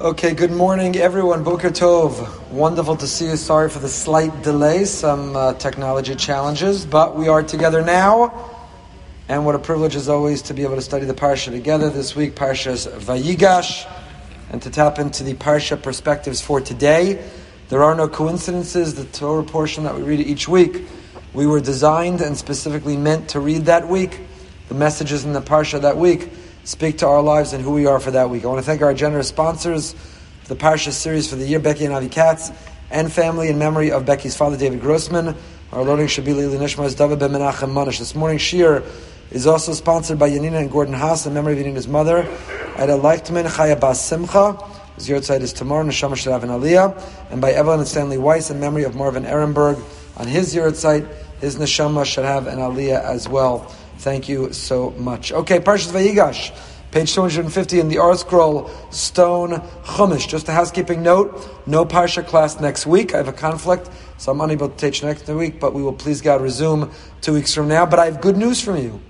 Okay, good morning, everyone. Boker Tov. Wonderful to see you. Sorry for the slight delay, some uh, technology challenges, but we are together now. And what a privilege as always to be able to study the Parsha together. This week, Parsha's Vayigash, and to tap into the Parsha perspectives for today. There are no coincidences. The Torah portion that we read each week, we were designed and specifically meant to read that week. The messages in the Parsha that week speak to our lives and who we are for that week. I want to thank our generous sponsors the Parsha series for the year, Becky and Avi Katz, and family in memory of Becky's father, David Grossman. Our learning should be L'ilui Nishmas, David Ben Menachem Manish. This morning, Shiur is also sponsored by Yanina and Gordon Haas in memory of Yanina's mother, Ida Leichtman, Chaya Bas Simcha. His yahrzeit is tomorrow, Neshama should have an Aliyah. And by Evelyn and Stanley Weiss in memory of Marvin Ehrenberg on his yahrzeit, his Neshama should have an Aliyah as well. Thank you so much. Okay, Parshas Vayigash, page 250 in the ArtScroll Stone Chumash. Just a housekeeping note, no Parsha class next week. I have a conflict, so I'm unable to teach next week, but we will please God resume two weeks from now. But I have good news from you.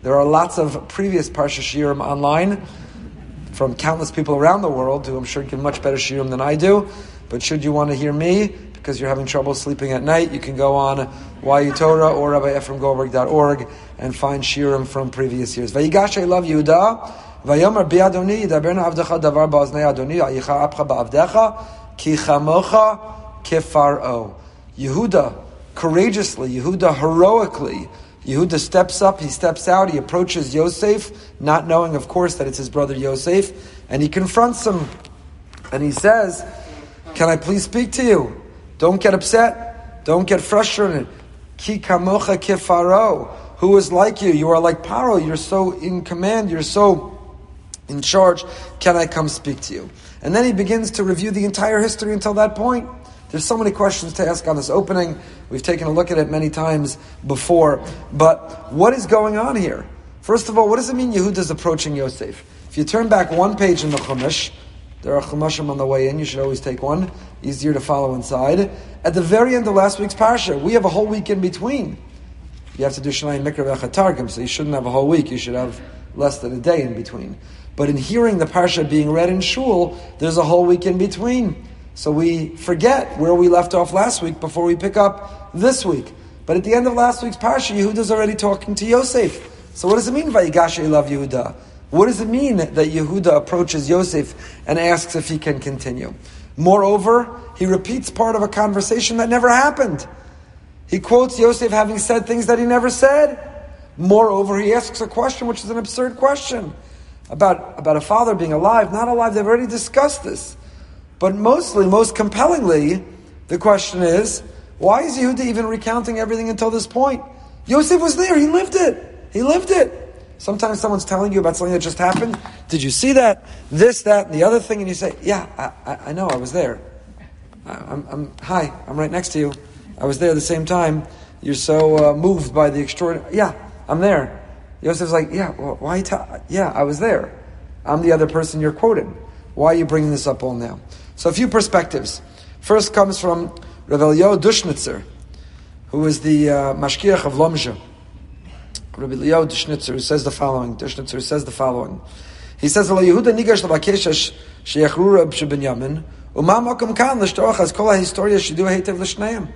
There are lots of previous Parsha Shiurim online from countless people around the world who I'm sure give much better Shiurim than I do. But should you want to hear me, because you're having trouble sleeping at night, you can go on YU Torah or RabbiEphraimGoldberg.org and find shiurim from previous years. Vayigash elav Yehuda. Vayomar bi'adoni yidaberna avdecha davar ba'aznei adoni ayicha apcha ba'avdecha ki chamocha kefaro. Yehuda, courageously, Yehuda heroically, Yehuda steps up, he steps out, he approaches Yosef, not knowing, of course, that it's his brother Yosef, and he confronts him. And he says, Can I please speak to you? Don't get upset. Don't get frustrated. Ki kamocha kefaro. Who is like you? You are like Paro. You're so in command. You're so in charge. Can I come speak to you? And then he begins to review the entire history until that point. There's so many questions to ask on this opening. We've taken a look at it many times before. But what is going on here? First of all, what does it mean Yehuda is approaching Yosef? If you turn back one page in the Chumash, there are Chumashim on the way in. You should always take one. Easier to follow inside. At the very end of last week's parsha, we have a whole week in between. You have to do Shnai Mikra Targum, so you shouldn't have a whole week. You should have less than a day in between. But in hearing the parsha being read in shul, there's a whole week in between. So we forget where we left off last week before we pick up this week. But at the end of last week's parsha, Yehuda's already talking to Yosef. So what does it mean, Vayigash elav Yehuda? What does it mean that Yehuda approaches Yosef and asks if he can continue? Moreover, he repeats part of a conversation that never happened. He quotes Yosef having said things that he never said. Moreover, he asks a question which is an absurd question about, about a father being alive, not alive. They've already discussed this. But mostly, most compellingly, the question is, why is Yehuda even recounting everything until this point? Yosef was there, he lived it. He lived it. Sometimes someone's telling you about something that just happened. Did you see that? This, that, and the other thing, and you say, "Yeah, I, I, I know, I was there. I, I'm, I'm, hi, I'm right next to you. I was there at the same time. You're so uh, moved by the extraordinary. Yeah, I'm there." Yosef's like, "Yeah, well, why? Ta- yeah, I was there. I'm the other person you're quoting. Why are you bringing this up all now?" So, a few perspectives. First comes from Rav Eliyahu Dushnitzer, who is the uh, mashgiach of Lomzha. Rabbi Eliyahu Dushnitzer, who says the following. Dushnitzer says the following. He says, "Ala Yehuda nigash sheyachru umam kan kol historia shidu l'shneim."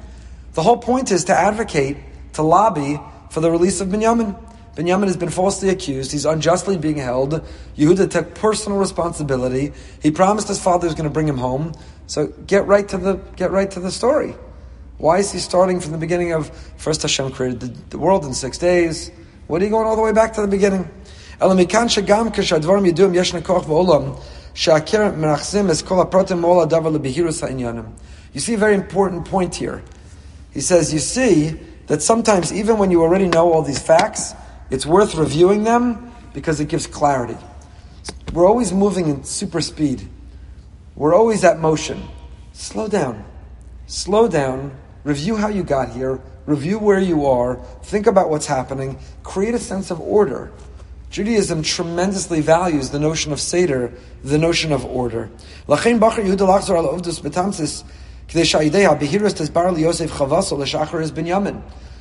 The whole point is to advocate, to lobby for the release of Binyamin. Binyamin has been falsely accused. He's unjustly being held. Yehuda took personal responsibility. He promised his father was going to bring him home. So get right to the get right to the story. Why is he starting from the beginning of first Hashem created the, the world in six days? What are you going all the way back to the beginning? You see a very important point here. He says, you see that sometimes even when you already know all these facts, it's worth reviewing them because it gives clarity. We're always moving in super speed. We're always at motion. Slow down. Slow down. Review how you got here review where you are, think about what's happening, create a sense of order. Judaism tremendously values the notion of Seder, the notion of order.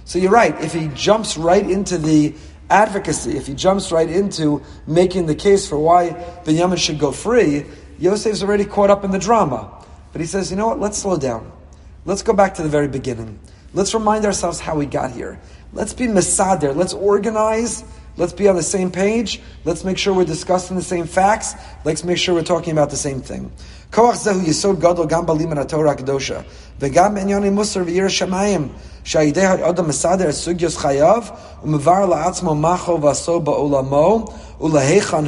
So you're right, if he jumps right into the advocacy, if he jumps right into making the case for why Binyamin should go free, Yosef's already caught up in the drama. But he says, you know what, let's slow down. Let's go back to the very beginning. Let's remind ourselves how we got here. Let's be misader. Let's organize. Let's be on the same page. Let's make sure we're discussing the same facts. Let's make sure we're talking about the same thing. Koach zehu yisod gadol gam haTorah kedosha vegam enyoni musar v'yir chayav umevar la'atzmo macho v'aso ba'olamo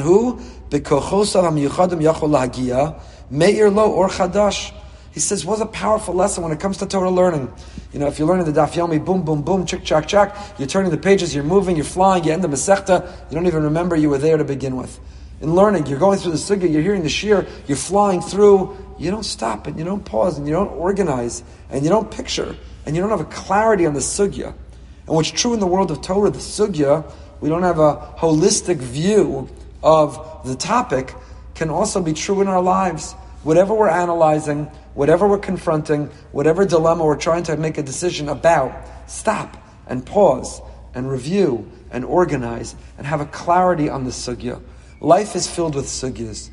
hu bekochosav ha'miyuchadim yachol lahagia me'ir lo or chadash he says, was a powerful lesson when it comes to Torah learning. You know, if you're learning the Daf Yomi, boom, boom, boom, chick, chack, chack, you're turning the pages, you're moving, you're flying, you end the Masechta, you don't even remember you were there to begin with. In learning, you're going through the Sugya, you're hearing the Shiur, you're flying through, you don't stop and you don't pause and you don't organize and you don't picture and you don't have a clarity on the Sugya. And what's true in the world of Torah, the Sugya, we don't have a holistic view of the topic, can also be true in our lives. Whatever we're analyzing, whatever we're confronting, whatever dilemma we're trying to make a decision about, stop and pause and review and organize and have a clarity on the sugya. Life is filled with sugyas.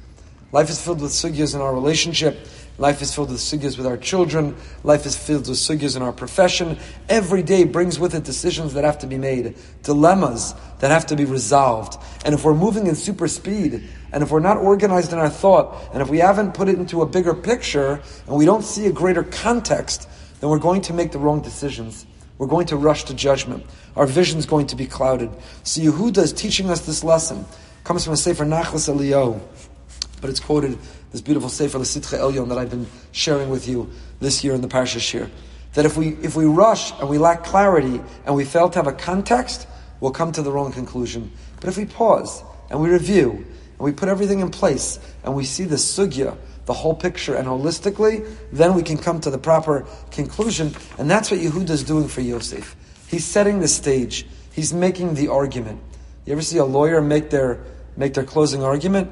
Life is filled with sugyas in our relationship. Life is filled with sugyas with our children. Life is filled with sugyas in our profession. Every day brings with it decisions that have to be made, dilemmas that have to be resolved. And if we're moving in super speed, and if we're not organized in our thought, and if we haven't put it into a bigger picture, and we don't see a greater context, then we're going to make the wrong decisions. We're going to rush to judgment. Our vision is going to be clouded. So Yehuda is teaching us this lesson. It comes from a Sefer Nachlas Eliyahu, but it's quoted this beautiful Sefer L'Sitcha Elyon that I've been sharing with you this year in the Parsha Shiur. That if we if we rush and we lack clarity and we fail to have a context, we'll come to the wrong conclusion. But if we pause and we review and we put everything in place and we see the sugya, the whole picture, and holistically, then we can come to the proper conclusion. And that's what Yehuda is doing for Yosef. He's setting the stage. He's making the argument. You ever see a lawyer make their make their closing argument?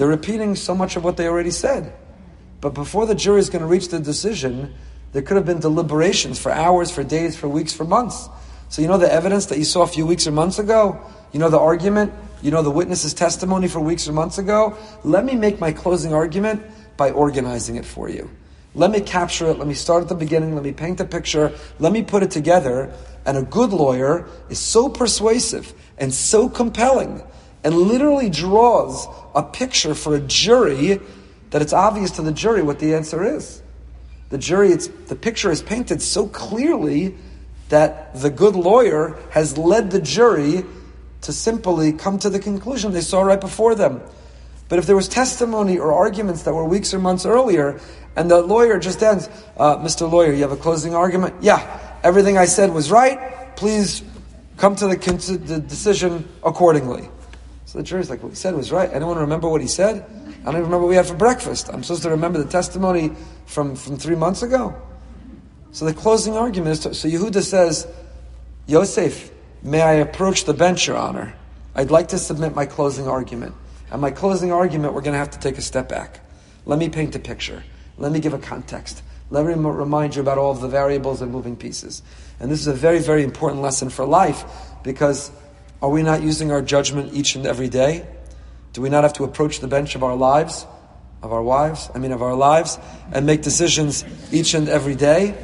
They're repeating so much of what they already said. But before the jury is going to reach the decision, there could have been deliberations for hours, for days, for weeks, for months. So you know the evidence that you saw a few weeks or months ago? You know the argument? you know, the witness's testimony for weeks or months ago. Let me make my closing argument by organizing it for you. Let me capture it. Let me start at the beginning. Let me paint a picture. Let me put it together. And a good lawyer is so persuasive and so compelling and literally draws a picture for a jury that it's obvious to the jury what the answer is. The jury, it's, the picture is painted so clearly that the good lawyer has led the jury to simply come to the conclusion they saw right before them. But if there was testimony or arguments that were weeks or months earlier, and the lawyer just ends, uh, Mr. Lawyer, you have a closing argument? Yeah, everything I said was right. Please come to the, the decision accordingly. So the jury's like, what he said was right. Anyone remember what he said? I don't even remember what we had for breakfast. I'm supposed to remember the testimony from, from three months ago. So the closing argument is, to, so Yehuda says, Yosef, May I approach the bench, Your Honor? I'd like to submit my closing argument. And my closing argument, we're going to have to take a step back. Let me paint a picture. Let me give a context. Let me remind you about all of the variables and moving pieces. And this is a very, very important lesson for life because are we not using our judgment each and every day? Do we not have to approach the bench of our lives, of our wives, I mean, of our lives, and make decisions each and every day?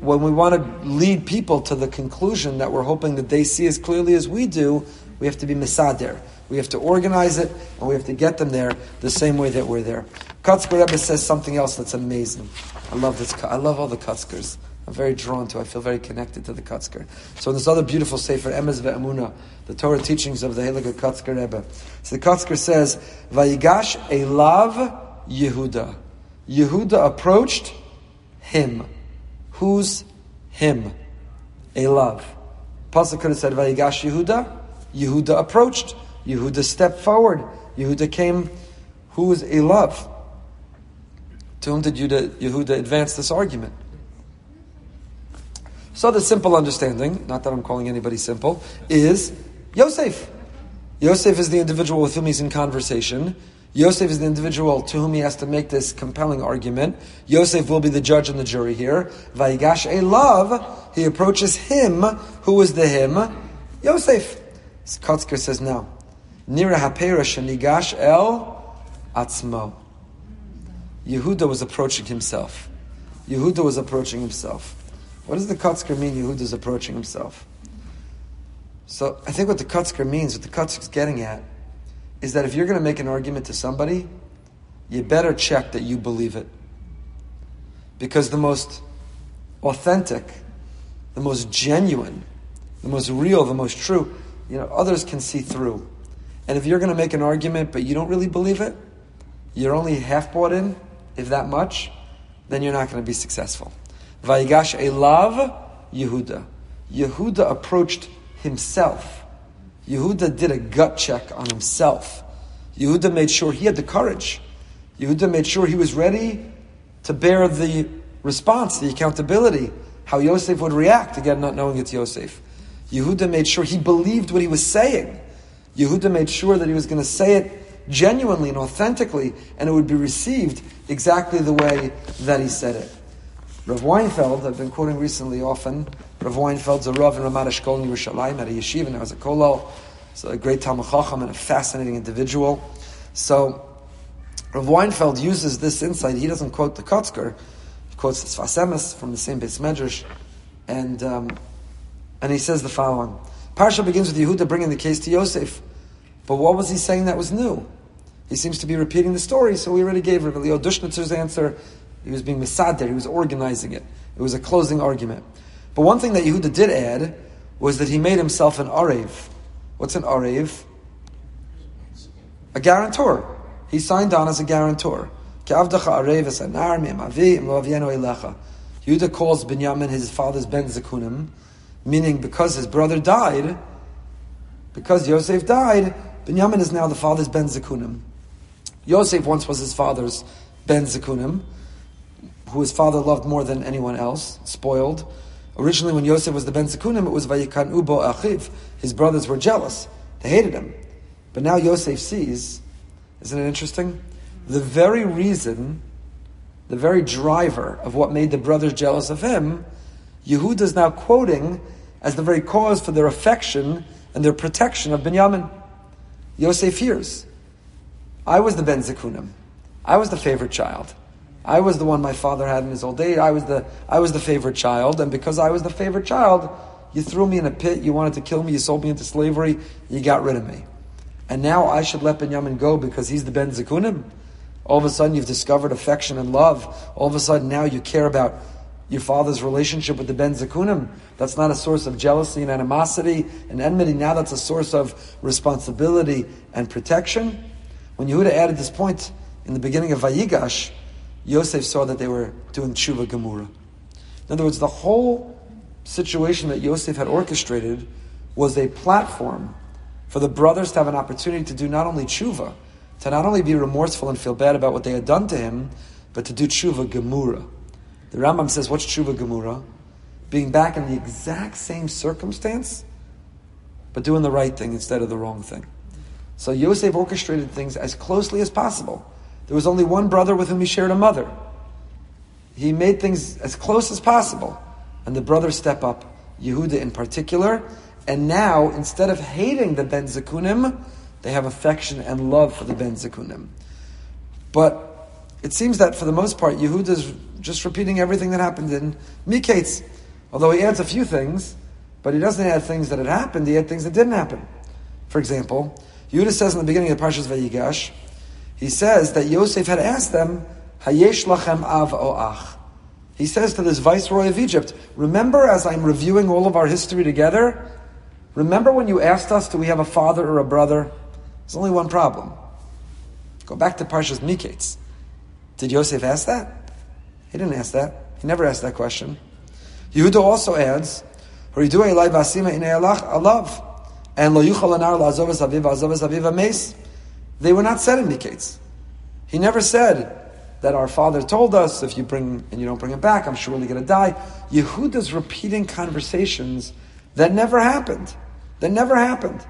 when we want to lead people to the conclusion that we're hoping that they see as clearly as we do, we have to be misader. We have to organize it, and we have to get them there the same way that we're there. Kotzker Rebbe says something else that's amazing. I love this. I love all the Kotzkers. I'm very drawn to. I feel very connected to the Kotzker. So in this other beautiful sefer, Emes ve'emuna, the Torah teachings of the Heilige Kotzker Rebbe. So the Kotzker says, "Vayigash elav Yehuda." Yehuda approached him. Who's him? Elav. Pasuk could have said, Vayigash Yehuda. Yehuda approached. Yehuda stepped forward. Yehuda came. Who is elav? To whom did Yehuda advance this argument? So the simple understanding, not that I'm calling anybody simple, is Yosef. Yosef is the individual with whom he's in conversation. Yosef is the individual to whom he has to make this compelling argument. Yosef will be the judge and the jury here. Vayigash elav. he approaches him. Who is the him? Yosef. Kotzker says no. Nira hapera shenigash el atzmo. Yehuda was approaching himself. Yehuda was approaching himself. What does the Kotzker mean, Yehuda is approaching himself? So I think what the Kotzker means, what the Kotzker is getting at, is that if you're going to make an argument to somebody, you better check that you believe it. Because the most authentic, the most genuine, the most real, the most true, you know, others can see through. And if you're going to make an argument but you don't really believe it, you're only half bought in, if that much, then you're not going to be successful. Vayigash elav Yehuda. Yehuda approached himself. Yehuda did a gut check on himself. Yehuda made sure he had the courage. Yehuda made sure he was ready to bear the response, the accountability, how Yosef would react, again, not knowing it's Yosef. Yehuda made sure he believed what he was saying. Yehuda made sure that he was going to say it genuinely and authentically, and it would be received exactly the way that he said it. Rav Weinfeld, I've been quoting recently often, Rav Weinfeld's a Rav in Ramat Eshkol in Yerushalayim at a yeshiva, and was a kollel. So a great Talmud Chacham and a fascinating individual. So Rav Weinfeld uses this insight. He doesn't quote the Kotzker. He quotes the Sfas Emes from the same base medrash. And, um, and he says the following. Parsha begins with Yehuda bringing the case to Yosef. But what was he saying that was new? He seems to be repeating the story, so we already gave Rav Leo Dushnitzer's answer. He was being misader, he was organizing it. It was a closing argument. But one thing that Yehuda did add was that he made himself an arev. What's an arev? A guarantor. He signed on as a guarantor. Yehuda calls Binyamin his father's Ben Zekunim, meaning because his brother died, because Yosef died, Binyamin is now the father's Ben Zekunim. Yosef once was his father's Ben Zekunim, who his father loved more than anyone else, spoiled. Originally, when Yosef was the Ben Zekunim, it was Vayikan Ubo Achiv. His brothers were jealous. They hated him. But now Yosef sees, isn't it interesting? The very reason, the very driver of what made the brothers jealous of him, Yehuda is now quoting as the very cause for their affection and their protection of Binyamin. Yosef hears. I was the Ben Zekunim. I was the favorite child. I was the one my father had in his old age. I was the I was the favorite child, and because I was the favorite child, you threw me in a pit. You wanted to kill me. You sold me into slavery. You got rid of me, and now I should let Benjamin go because he's the Ben Zekunim. All of a sudden, you've discovered affection and love. All of a sudden, now you care about your father's relationship with the Ben Zekunim. That's not a source of jealousy and animosity and enmity. Now that's a source of responsibility and protection. When Yehuda added this point in the beginning of Vayigash, Yosef saw that they were doing tshuva gemura. In other words, the whole situation that Yosef had orchestrated was a platform for the brothers to have an opportunity to do not only tshuva, to not only be remorseful and feel bad about what they had done to him, but to do tshuva gemura. The Rambam says, what's tshuva gemura? Being back in the exact same circumstance, but doing the right thing instead of the wrong thing. So Yosef orchestrated things as closely as possible. There was only one brother with whom he shared a mother. He made things as close as possible. And the brothers step up, Yehuda in particular. And now, instead of hating the Ben Zekunim, they have affection and love for the Ben Zekunim. But it seems that for the most part, Yehuda is just repeating everything that happened in Miketz. Although he adds a few things, but he doesn't add things that had happened, he adds things that didn't happen. For example, Yehuda says in the beginning of the Parshas Vayigash, he says that Yosef had asked them, Hayesh lachem av o ach. He says to this viceroy of Egypt, remember as I'm reviewing all of our history together, remember when you asked us, do we have a father or a brother? There's only one problem. Go back to Parshas Miketz. Did Yosef ask that? He didn't ask that. He never asked that question. Yehuda also adds, and lo yuchal anar la'azovas aviv aviv mes. They were not said in Miketz. He never said that our father told us, if you bring and you don't bring him back, I'm surely going to die. Yehuda's repeating conversations that never happened. That never happened.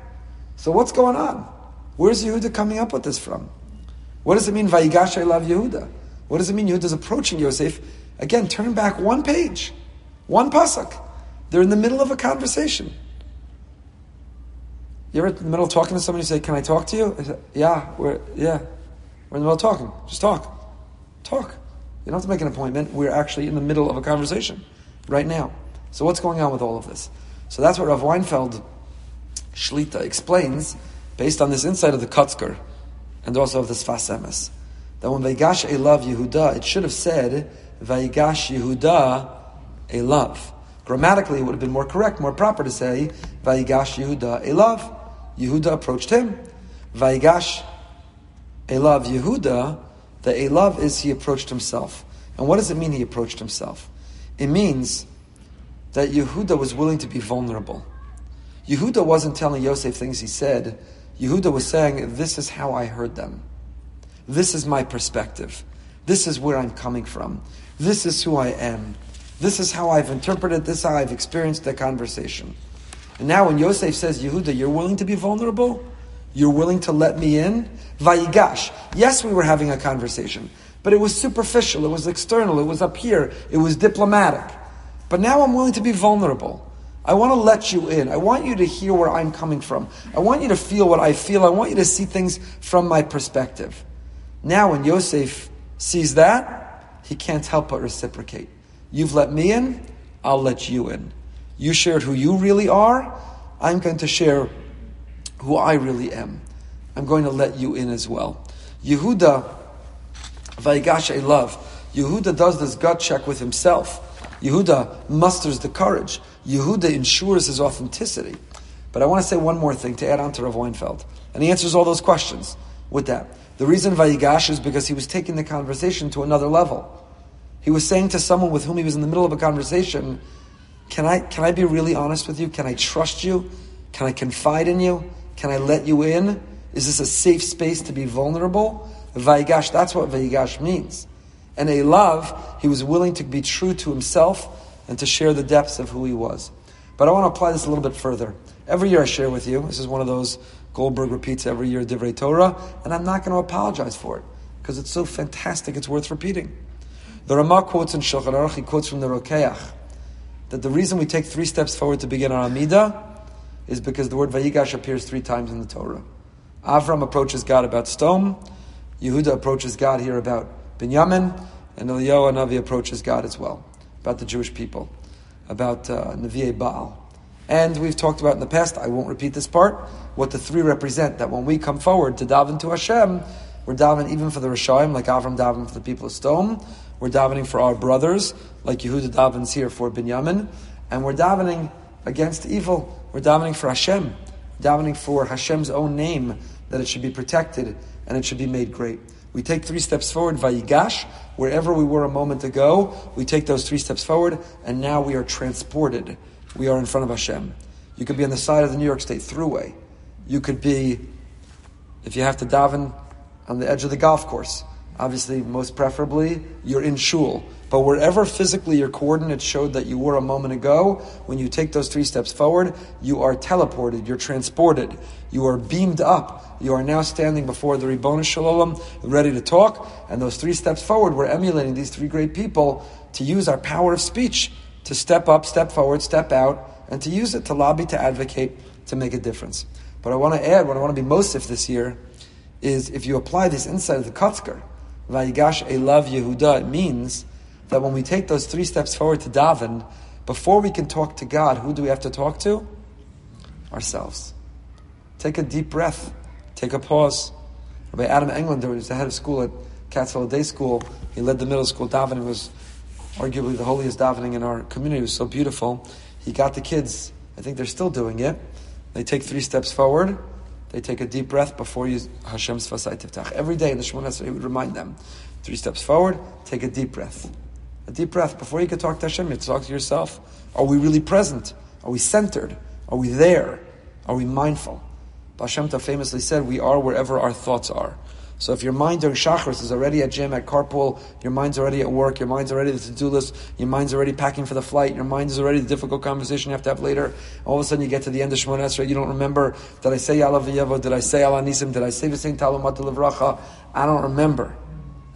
So what's going on? Where's Yehuda coming up with this from? What does it mean, Vayigash elav Yehuda? What does it mean Yehuda's approaching Yosef? Again, turn back one page, one pasuk. They're in the middle of a conversation. You ever in the middle of talking to somebody, you say, "Can I talk to you?" I say, "Yeah, we're, yeah." We're in the middle of talking. Just talk. Talk. You don't have to make an appointment. We're actually in the middle of a conversation right now. So what's going on with all of this? So that's what Rav Weinfeld Shlita explains based on this insight of the Kotzker and also of the Sfas Emes. That when Vaigash Elav Yehuda, it should have said Vaigash Yehuda Elav. Grammatically, it would have been more correct, more proper to say Vaigash Yehuda Elav. Yehuda approached him. Vaigash Elav Yehuda, the Elav is he approached himself. And what does it mean he approached himself? It means that Yehuda was willing to be vulnerable. Yehuda wasn't telling Yosef things he said. Yehuda was saying, This is how I heard them. This is my perspective. This is where I'm coming from. This is who I am. This is how I've interpreted this, how I've experienced the conversation. And now when Yosef says, Yehuda, you're willing to be vulnerable? You're willing to let me in? Vayigash. Yes, we were having a conversation, but it was superficial, it was external, it was up here, it was diplomatic. But now I'm willing to be vulnerable. I want to let you in. I want you to hear where I'm coming from. I want you to feel what I feel. I want you to see things from my perspective. Now, when Yosef sees that, he can't help but reciprocate. You've let me in, I'll let you in. You shared who you really are, I'm going to share who I really am. I'm going to let you in as well. Yehuda, Vaigash elav. Yehuda does this gut check with himself. Yehuda musters the courage. Yehuda ensures his authenticity. But I want to say one more thing to add on to Rav Weinfeld. And he answers all those questions with that. The reason Vayigash is because he was taking the conversation to another level. He was saying to someone with whom he was in the middle of a conversation, can I, can I be really honest with you? Can I trust you? Can I confide in you? Can I let you in? Is this a safe space to be vulnerable? Vayigash, that's what Vayigash means. And elav, he was willing to be true to himself and to share the depths of who he was. But I want to apply this a little bit further. Every year I share with you, this is one of those Goldberg repeats every year, Divrei Torah, and I'm not going to apologize for it because it's so fantastic, it's worth repeating. The Ramah quotes in Shulchan Aruch, he quotes from the Rokeach, that the reason we take three steps forward to begin our Amidah is because the word Vayigash appears three times in the Torah. Avram approaches God about Sdom, Yehuda approaches God here about Binyamin, and Eliyahu Navi approaches God as well, about the Jewish people, about uh, Nevi'e Baal. And we've talked about in the past, I won't repeat this part, what the three represent, that when we come forward to daven to Hashem, we're davening even for the Rishayim, like Avram davening for the people of Sdom. We're davening for our brothers, like Yehuda davens here for Binyamin. And we're davening against evil. We're davening for Hashem, davening for Hashem's own name, that it should be protected and it should be made great. We take three steps forward, Vayigash, wherever we were a moment ago, we take those three steps forward, and now we are transported. We are in front of Hashem. You could be on the side of the New York State Thruway. You could be, if you have to daven, on the edge of the golf course. Obviously, most preferably, you're in shul. But wherever physically your coordinates showed that you were a moment ago, when you take those three steps forward, you are teleported, you're transported, you are beamed up. You are now standing before the Ribbono Shel Olam, ready to talk. And those three steps forward, we're emulating these three great people to use our power of speech to step up, step forward, step out, and to use it to lobby, to advocate, to make a difference. But I want to add, what I want to be most of this year, is if you apply this inside of the Kotzker, Vayigash Elav Yehuda, it means that when we take those three steps forward to daven, before we can talk to God, who do we have to talk to? Ourselves. Take a deep breath. Take a pause. Rabbi Adam Englander was the head of school at Katz Hillel Day School. He led the middle school davening. It was arguably the holiest davening in our community. It was so beautiful. He got the kids. I think they're still doing it. They take three steps forward. They take a deep breath before you Hashem S'fasai Tiftach. Every day in the Shemona Esrei, he would remind them. Three steps forward, take a deep breath. A deep breath. Before you can talk to Hashem, you have to talk to yourself. Are we really present? Are we centered? Are we there? Are we mindful? Hashem famously said, we are wherever our thoughts are. So if your mind during Shachris is already at gym, at carpool, your mind's already at work, your mind's already the to-do list, your mind's already packing for the flight, your mind is already the difficult conversation you have to have later, all of a sudden you get to the end of Shemona Esrei, you don't remember, did I say Yalav did I say Al HaNisim, did I say the V'Sein Tal Umatar Levracha? I don't remember.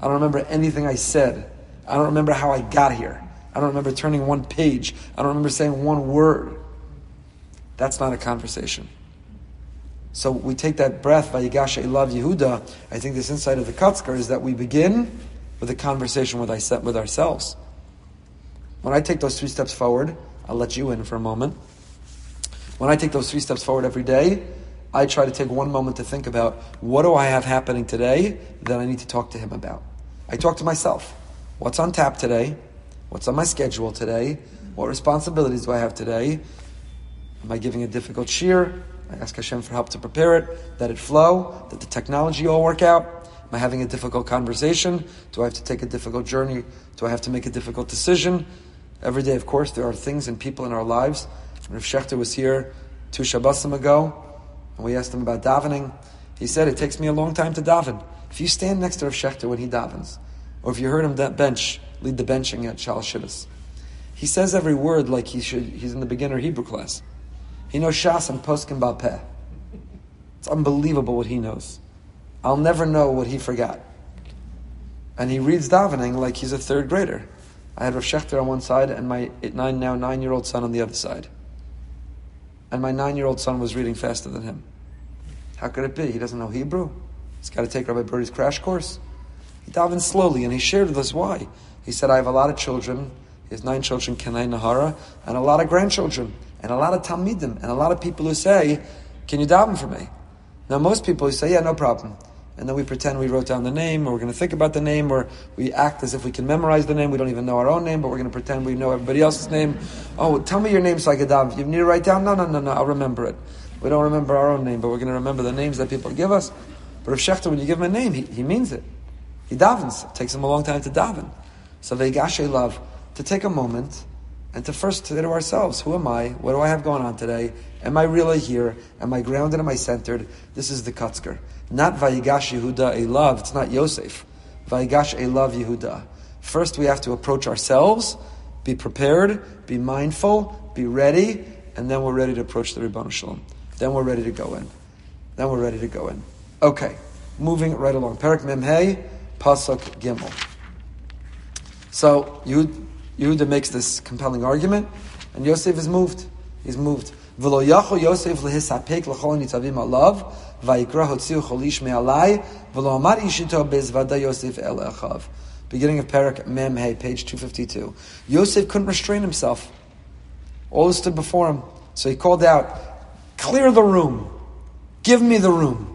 I don't remember anything I said. I don't remember how I got here. I don't remember turning one page. I don't remember saying one word. That's not a conversation. So we take that breath, Vayigash Elav Yehuda. I think this insight of the Kotzker is that we begin with a conversation with, with ourselves. When I take those three steps forward, I'll let you in for a moment. When I take those three steps forward every day, I try to take one moment to think about what do I have happening today that I need to talk to him about. I talk to myself. What's on tap today? What's on my schedule today? What responsibilities do I have today? Am I giving a difficult shiur? I ask Hashem for help to prepare it, that it flow, that the technology all work out. Am I having a difficult conversation? Do I have to take a difficult journey? Do I have to make a difficult decision? Every day, of course, there are things and people in our lives. Rav Schachter was here two Shabbosim ago, and we asked him about davening. He said, it takes me a long time to daven. If you stand next to Rav Schachter when he davens, or if you heard him bench, lead the benching at Shalosh he says every word like he should, he's in the beginner Hebrew class. He knows Shas and Poskim Peh. It's unbelievable what he knows. I'll never know what he forgot. And he reads davening like he's a third grader. I had Rav Schachter on one side and my nine, now nine year old son on the other side. And my nine year old son was reading faster than him. How could it be? He doesn't know Hebrew. He's got to take Rabbi Birdie's crash course. He davened slowly and he shared with us why. He said, I have a lot of children. He has nine children, Kenai Nahara, and a lot of grandchildren and a lot of Talmidim, and a lot of people who say, Can you daven for me? Now, most people who say, Yeah, no problem. And then we pretend we wrote down the name, or we're going to think about the name, or we act as if we can memorize the name. We don't even know our own name, but we're going to pretend we know everybody else's name. Oh, tell me your name so I can daven. You need to write down? No, no, no, no, I'll remember it. We don't remember our own name, but we're going to remember the names that people give us. But if Schachter, when you give him a name, he, he means it. He davens. It takes him a long time to daven. So they Vegashe elav to take a moment and to first say to ourselves, who am I? What do I have going on today? Am I really here? Am I grounded? Am I centered? This is the Kotzker. Not Vayigash Yehuda elav. It's not Yosef. Vayigash elav Yehuda. First, we have to approach ourselves, be prepared, be mindful, be ready, and then we're ready to approach the Ribbono Shel Olam. Then we're ready to go in. Then we're ready to go in. Okay, moving right along. Perek Memhei, Pasuk Gimel. So, you Yehuda makes this compelling argument, and Yosef is moved. He's moved. V'lo Yosef lehisapek l'chol nitzavim alav, hotziu cholish me'alai, v'lo amar bezvada Yosef el echav. Beginning of Perek Mem Hey, page 252. Yosef couldn't restrain himself. All stood before him. So he called out, Clear the room. Give me the room.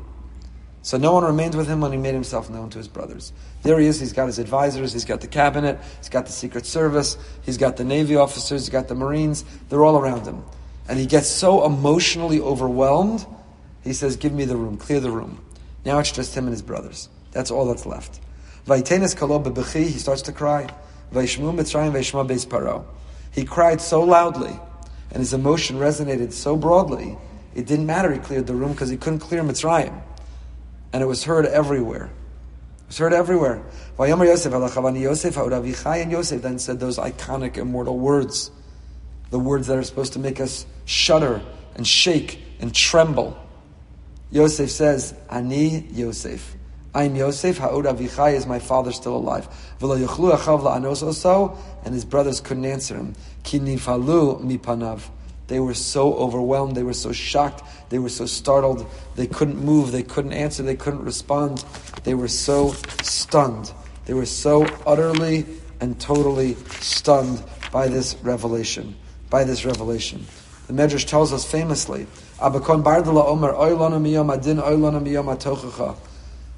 So no one remained with him when he made himself known to his brothers. There he is, he's got his advisors, he's got the cabinet, he's got the Secret Service, he's got the Navy officers, he's got the Marines, they're all around him. And he gets so emotionally overwhelmed, he says, Give me the room, clear the room. Now it's just him and his brothers. That's all that's left. He starts to cry. He cried so loudly, and his emotion resonated so broadly, it didn't matter he cleared the room because he couldn't clear Mitzrayim and it was heard everywhere. It was heard everywhere. Yosef, Yosef, and Yosef then said those iconic immortal words, the words that are supposed to make us shudder and shake and tremble. Yosef says, Ani Yosef. I'm Yosef, Ha'od Avichai is my father still alive. And his brothers couldn't answer him. Ki nifalu mipanav. They were so overwhelmed, they were so shocked, they were so startled, they couldn't move, they couldn't answer, they couldn't respond. They were so stunned. They were so utterly and totally stunned by this revelation. By this revelation. The Medrash tells us famously,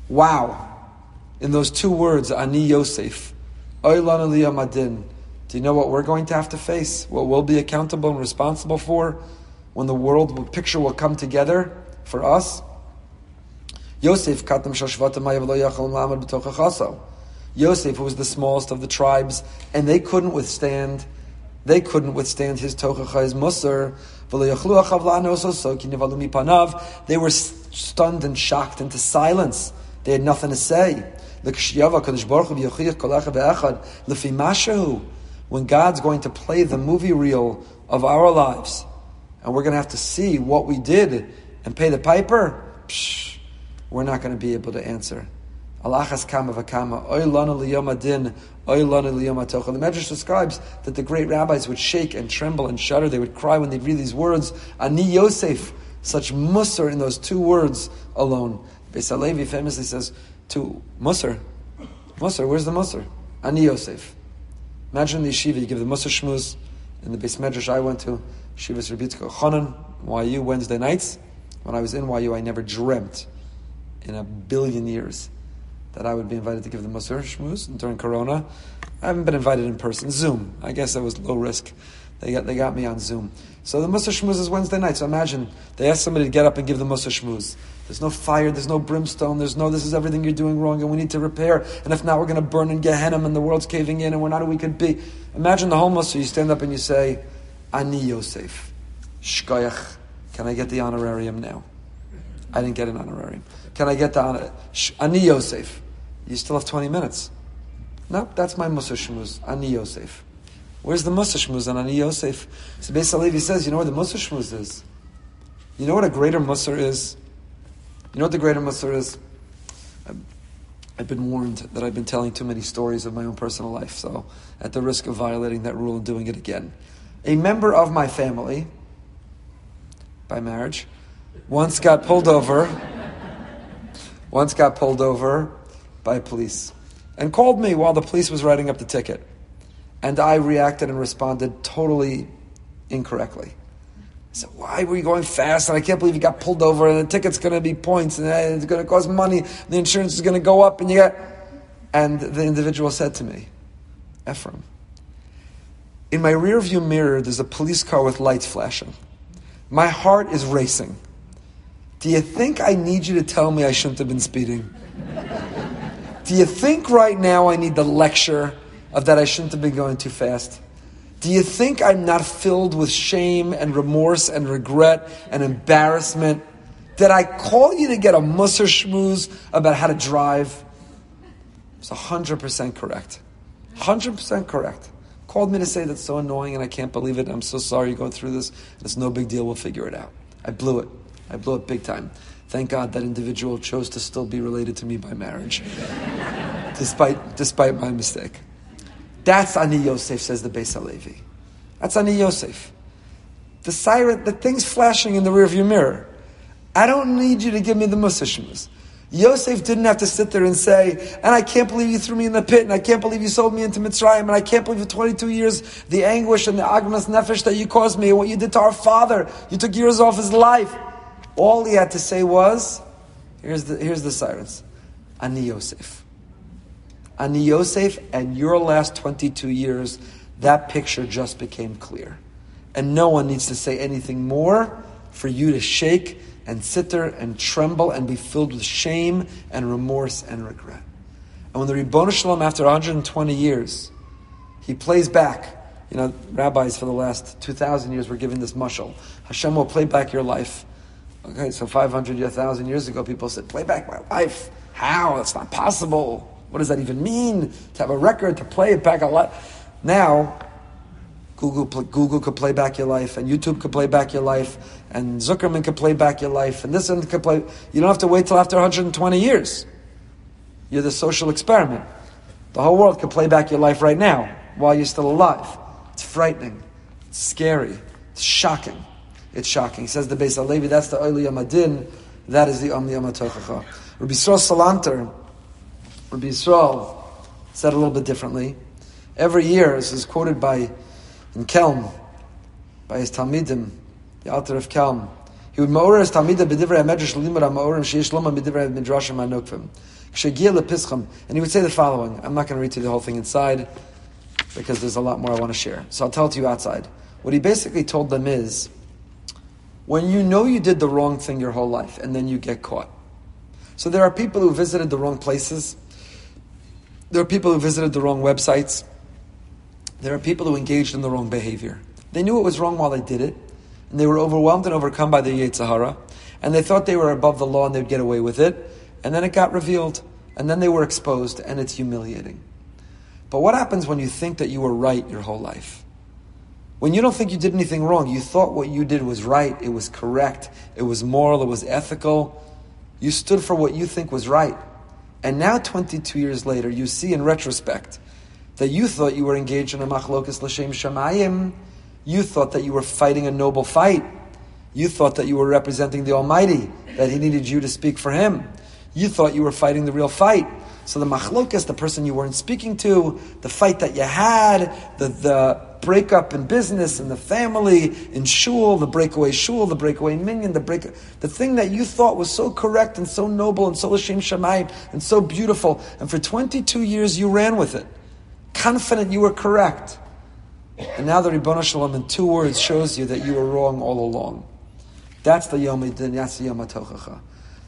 Wow. In those two words, Ani Yosef, Oilana adin, do you know what we're going to have to face? What we'll be accountable and responsible for when the world picture will come together for us? Yosef Yosef, who was the smallest of the tribes, and they couldn't withstand, they couldn't withstand his tochacha, his musar. They were stunned and shocked into silence. They had nothing to say when God's going to play the movie reel of our lives, and we're going to have to see what we did and pay the piper, psh, we're not going to be able to answer. Alachas kama oy lana liyom adin, oy lana liyom. The Medrash describes that the great rabbis would shake and tremble and shudder. They would cry when they'd read these words, Ani Yosef, such musar in those two words alone. Beis Halevi famously says to musar, musar, where's the musar? Ani Yosef. Imagine the yeshiva, you give the musar shmuz in the Beis Medrash I went to, Shivas Rabitzko Chonan, YU, Wednesday nights. When I was in YU, I never dreamt in a billion years that I would be invited to give the Musar Shmuz during Corona. I haven't been invited in person. Zoom. I guess that was low risk. They got, they got me on Zoom. So the Musar Shmuz is Wednesday night. So imagine they ask somebody to get up and give the Musar Shmuz. There's no fire, there's no brimstone, there's no this is everything you're doing wrong and we need to repair. And if not, we're going to burn in Gehenna and the world's caving in and we're not who we could be. Imagine the whole so You stand up and you say, Ani Yosef. Shkoyach. Can I get the honorarium now? I didn't get an honorarium. Can I get the honor? Ani Yosef. You still have 20 minutes. No, that's my Musar Shmuz. Ani Yosef. Where's the Musar Shmuz on Ani Yosef? So Beis Halevi says, you know where the Musar Shmuz is? You know what a greater Musar is? You know what the greater Musar is? I've been warned that I've been telling too many stories of my own personal life, so at the risk of violating that rule and doing it again. A member of my family, by marriage, once got pulled over, once got pulled over by police and called me while the police was writing up the ticket. And I reacted and responded totally incorrectly. I said, why were you going fast? And I can't believe you got pulled over and the ticket's going to be points and uh, it's going to cost money. the insurance is going to go up and you get... And the individual said to me, Ephraim, in my rearview mirror, there's a police car with lights flashing. My heart is racing. Do you think I need you to tell me I shouldn't have been speeding? Do you think right now I need the lecture of that I shouldn't have been going too fast? Do you think I'm not filled with shame and remorse and regret and embarrassment? Did I call you to get a musser schmooze about how to drive? It's 100% correct. 100% correct called me to say that's so annoying and I can't believe it. I'm so sorry you're going through this. It's no big deal. We'll figure it out. I blew it. I blew it big time. Thank God that individual chose to still be related to me by marriage, despite, despite my mistake. That's Ani Yosef, says the Beis Halevi. That's Ani Yosef. The siren, the thing's flashing in the rearview mirror. I don't need you to give me the musishmas. Yosef didn't have to sit there and say, and I can't believe you threw me in the pit, and I can't believe you sold me into Mitzrayim, and I can't believe for 22 years the anguish and the agmas nefesh that you caused me, and what you did to our father. You took years off his life. All he had to say was, here's the, here's the sirens. Ani Yosef. Ani Yosef, and your last 22 years, that picture just became clear. And no one needs to say anything more for you to shake and sit there and tremble and be filled with shame and remorse and regret. And when the Ribbono Shel Olam, after 120 years, he plays back, you know, rabbis for the last 2,000 years were giving this mushal. Hashem will play back your life. Okay, so 500, 1,000 years ago, people said, play back my life. How? That's not possible. What does that even mean? To have a record, to play it back a lot. Now, Google, Google could play back your life, and YouTube could play back your life, and Zuckerman could play back your life, and this one could play. You don't have to wait till after 120 years. You're the social experiment. The whole world could play back your life right now while you're still alive. It's frightening. It's scary. It's shocking. It's shocking. says the Beis Halevi, that's the Oili Yamadin, that is the Omni Yamatochacha. Rabbi Yisrael Salanter, Rabbi Yisrael said a little bit differently. Every year, this is quoted by in Kelm by his Talmidim, the Alter of Kelm. He would ma'or his Talmidim b'divrei ha-medrash l'limud ha-ma'orim sheyesh loma b'divrei midrashim ha-nukvim. Kshegia lepischam. And he would say the following. I'm not going to read you the whole thing inside because there's a lot more I want to share. So I'll tell it to you outside. What he basically told them is, when you know you did the wrong thing your whole life and then you get caught. So there are people who visited the wrong places. There are people who visited the wrong websites. There are people who engaged in the wrong behavior. They knew it was wrong while they did it, and they were overwhelmed and overcome by the Yetzirah, and they thought they were above the law and they'd get away with it, and then it got revealed, and then they were exposed, and it's humiliating. But what happens when you think that you were right your whole life? When you don't think you did anything wrong, you thought what you did was right, it was correct, it was moral, it was ethical, you stood for what you think was right. And now, 22 years later, you see in retrospect that you thought you were engaged in a machlokas l'shem shamayim, you thought that you were fighting a noble fight, You thought that you were representing the Almighty, that He needed you to speak for Him. You thought you were fighting the real fight. So the machlokas, the person you weren't speaking to, the fight that you had, the, the breakup in business, in the family, in shul, the breakaway shul, the breakaway minyan, the break, the thing that you thought was so correct and so noble and so l'shem shamayim and so beautiful, and for 22 years you ran with it, confident you were correct. And now the Ribbono Shel Olam in two words shows you that you were wrong all along. That's the Yom Adin, that's the Yom HaTochacha.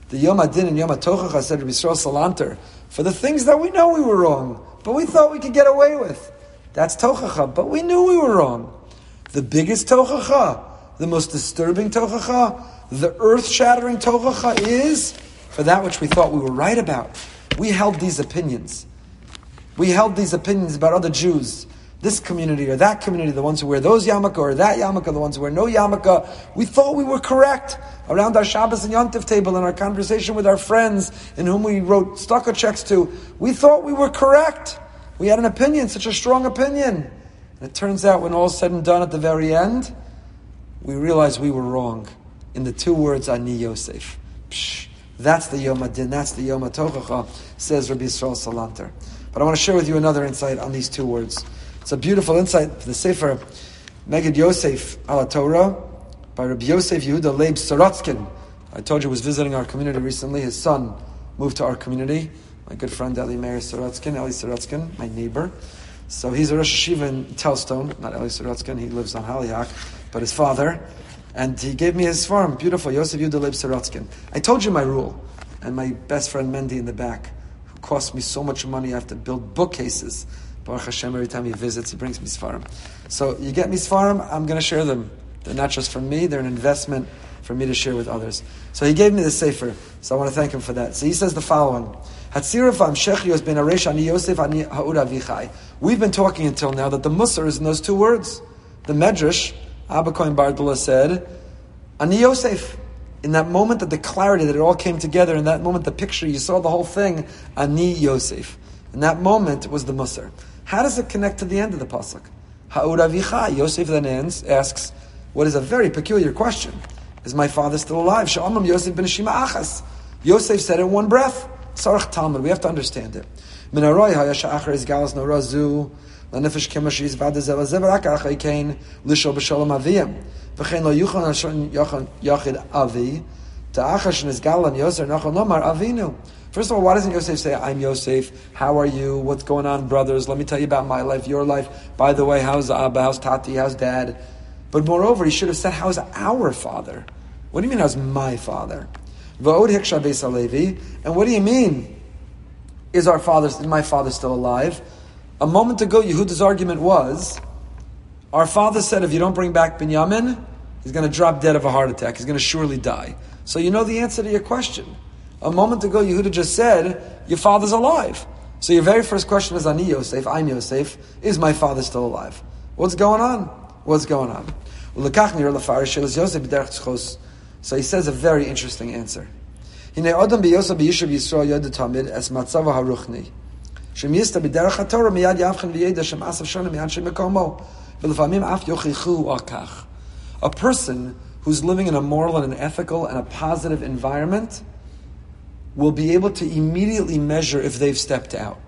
The Yom Adin and Yom HaTochacha said to Yisrael Salanter, for the things that we know we were wrong, but we thought we could get away with. That's Tochacha, but we knew we were wrong. The biggest Tochacha, the most disturbing Tochacha, the earth-shattering Tochacha is for that which we thought we were right about. We held these opinions. We held these opinions about other Jews this community or that community, the ones who wear those yarmulke or that yarmulke, the ones who wear no yarmulke. We thought we were correct around our Shabbos and Yontif table in our conversation with our friends in whom we wrote stucco checks to. We thought we were correct. We had an opinion, such a strong opinion. And it turns out when all's said and done at the very end, we realized we were wrong in the two words Ani Yosef. Psh, that's the Yom Adin, that's the Yom HaTochacha, says Rabbi Yisrael Salanter. But I want to share with you another insight on these two words. It's a beautiful insight for the Sefer Megid Yosef ala Torah by Rabbi Yosef Yehuda Leib Sorotzkin. I told you was visiting our community recently. His son moved to our community. My good friend Eli Meir Sorotzkin, Eli Sorotzkin, my neighbor. So he's a Rosh Yeshiva in Telz Stone, not Eli Sorotzkin, he lives on Haliach, but his father. And he gave me his farm, beautiful, Yosef Yehuda Leib Sorotzkin. I told you my rule, and my best friend Mendy in the back, who cost me so much money, I have to build bookcases Baruch Hashem, every time he visits, he brings me Sfarim. So you get me Sfarim, I'm going to share them. They're not just for me, they're an investment for me to share with others. So he gave me the Sefer, so I want to thank him for that. So he says the following. We've been talking until now that the Musar is in those two words. The Medrash, Abba Kohen Bardula said, Ani Yosef. In that moment that the clarity that it all came together, in that moment the picture, you saw the whole thing, Ani Yosef. In that moment was the Musar. How does it connect to the end of the pasuk? Ha'uravicha. Yosef then ends, asks, what is a very peculiar question. Is my father still alive? Sha'amam Yosef ben Shima Achas. Yosef said in one breath. Sarach Talmud, we have to understand it. Minaroi hayasha achres galas norazu lanefesh kemashis vadazel azever akar achaykein lisho b'sholom aviyam v'chein lo yuchan ashon yachid avi ta'achash nizgalan yoser nachon lomar avinu. First of all, why doesn't Yosef say, I'm Yosef, how are you, what's going on, brothers, let me tell you about my life, your life, by the way, how's Abba, how's Tati, how's Dad? But moreover, he should have said, how's our father? What do you mean, how's my father? And what do you mean, is our father, is my father still alive? A moment ago, Yehuda's argument was, our father said, if you don't bring back Binyamin, he's going to drop dead of a heart attack. He's going to surely die. So you know the answer to your question. A moment ago, Yehuda just said, Your father's alive. So your very first question is, Ani Yosef, I'm Yosef, is my father still alive? What's going on? What's going on? So he says a very interesting answer. הנה אודם ביוסף ביישוב ישראל ידע תמיד אס מצב הרוחני. שמייסתא בדרך התורה מיד יבחן וידע שמעשיו שונה מאנשי מקומו, ולפעמים אף יוכיחו על כך. A person who's living in a moral and an ethical and a positive environment will be able to immediately measure if they've stepped out.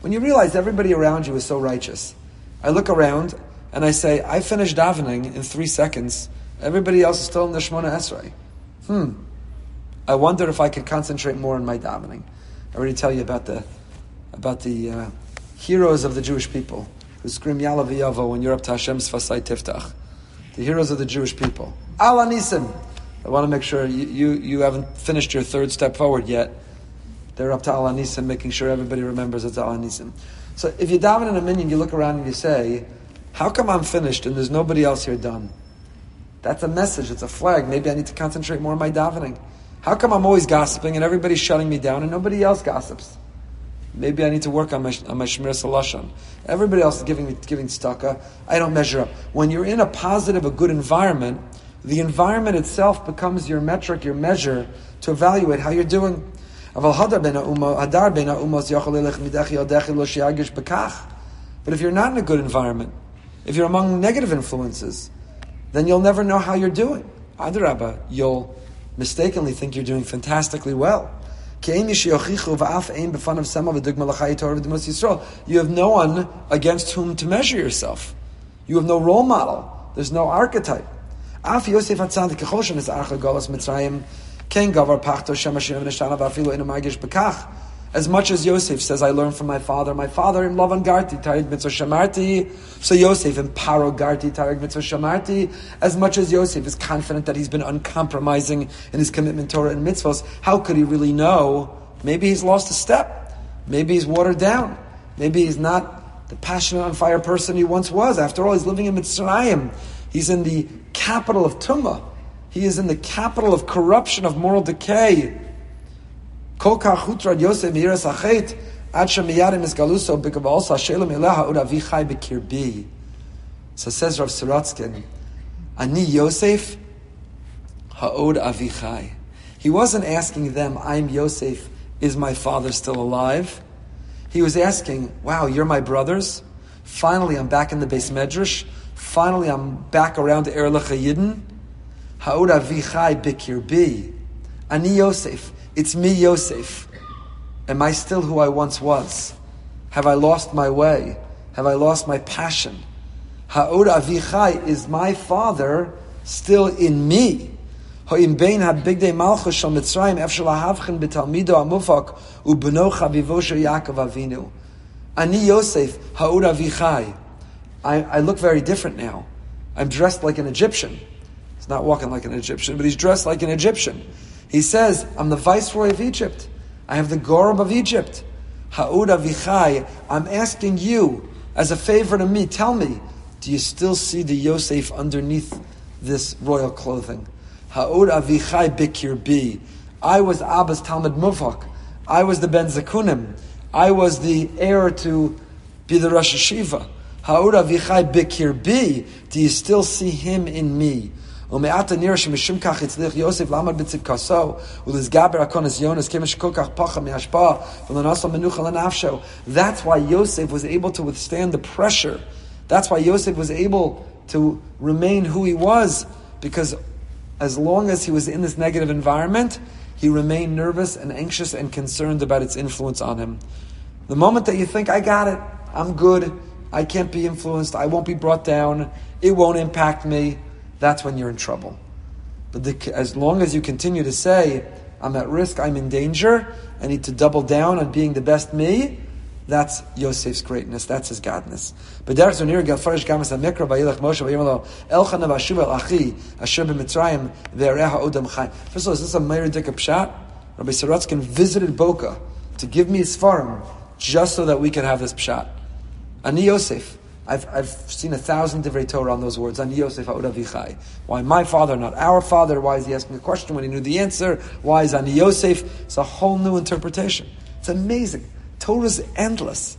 When you realize everybody around you is so righteous, I look around and I say, I finished davening in three seconds. Everybody else is still in the Shemona Esrei. Hmm. I wonder if I could concentrate more on my davening. I already tell you about the about the uh, heroes of the Jewish people who scream Yala v'yavo when you're up to Hashem S'fasai Tiftach. The heroes of the Jewish people. Al HaNisim. I want to make sure you, you, you haven't finished your third step forward yet. They're up to Al HaNisim, making sure everybody remembers it's Al HaNisim. So if you daven in a minyan, you look around and you say, How come I'm finished and there's nobody else here done? That's a message, it's a flag. Maybe I need to concentrate more on my davening. How come I'm always gossiping and everybody's shutting me down and nobody else gossips? Maybe I need to work on my, on my Salashon. Everybody else is giving, giving staka. I don't measure up. When you're in a positive, a good environment, the environment itself becomes your metric, your measure to evaluate how you're doing. But if you're not in a good environment, if you're among negative influences, then you'll never know how you're doing. Adarabba, you'll mistakenly think you're doing fantastically well. You have no one against whom to measure yourself. You have no role model. There's no archetype. As much as Yosef says, I learned from my father. My father in Lavan Garti, Taryag Mitzvah Shamarti. So Yosef in Paro Garti, Taryag Mitzvah Shamarti. As much as Yosef is confident that he's been uncompromising in his commitment to Torah and mitzvahs, how could he really know? Maybe he's lost a step. Maybe he's watered down. Maybe he's not the passionate on fire person he once was. After all, he's living in Mitzrayim. He's in the capital of Tumah. He is in the capital of corruption, of moral decay. So says Rav Sorotzkin, Ani Yosef ha'od avichai. He wasn't asking them, I'm Yosef, is my father still alive? He was asking, wow, you're my brothers? Finally, I'm back in the beis medrash. Finally, I'm back around Erlech Yidden. Ha'od avichai b'kirbi. Ani Yosef, it's me, Yosef. Am I still who I once was? Have I lost my way? Have I lost my passion? Ha'od Avichai is my father still in me. Mitzrayim Yaakov Avinu. Ani Yosef ha'od Avichai. I look very different now. I'm dressed like an Egyptian. He's not walking like an Egyptian, but he's dressed like an Egyptian. He says, I'm the viceroy of Egypt. I have the Gorb of Egypt. Ha'ud Avichai, I'm asking you, as a favor to me, tell me, do you still see the Yosef underneath this royal clothing? Ha'ud Avichai Bikir Bi. I was Abba's Talmud Muvak. I was the Ben Zakunim. I was the heir to be the Rosh Yeshiva. Ha'ud Avichai Bikir Bi. Do you still see him in me? ומעט נראה שמשום כך הצליח יוסף לעמוד בצדקתו ולסגבר הקונס יונס כיוון שכל כך פחד מהשפעה ולנוסו מנוחה לנפשו. That's why Yosef was able to withstand the pressure. That's why Yosef was able to remain who he was because as long as he was in this negative environment, he remained nervous and anxious and concerned about its influence on him. The moment that you think, I got it, I'm good, I can't be influenced, I won't be brought down, it won't impact me, that's when you're in trouble. But the, as long as you continue to say, I'm at risk, I'm in danger, I need to double down on being the best me, that's Yosef's greatness. That's his godness. First of all, is this a Meir Dika Pshat? Rabbi Sorotzkin visited Boca to give me his farm just so that we could have this Pshat. Ani Yosef. I've, I've seen a thousand divrei Torah on those words. Ani Yosef Avichai. Why my father, not our father? Why is he asking a question when he knew the answer? Why is Ani Yosef? It's a whole new interpretation. It's amazing. Torah is endless.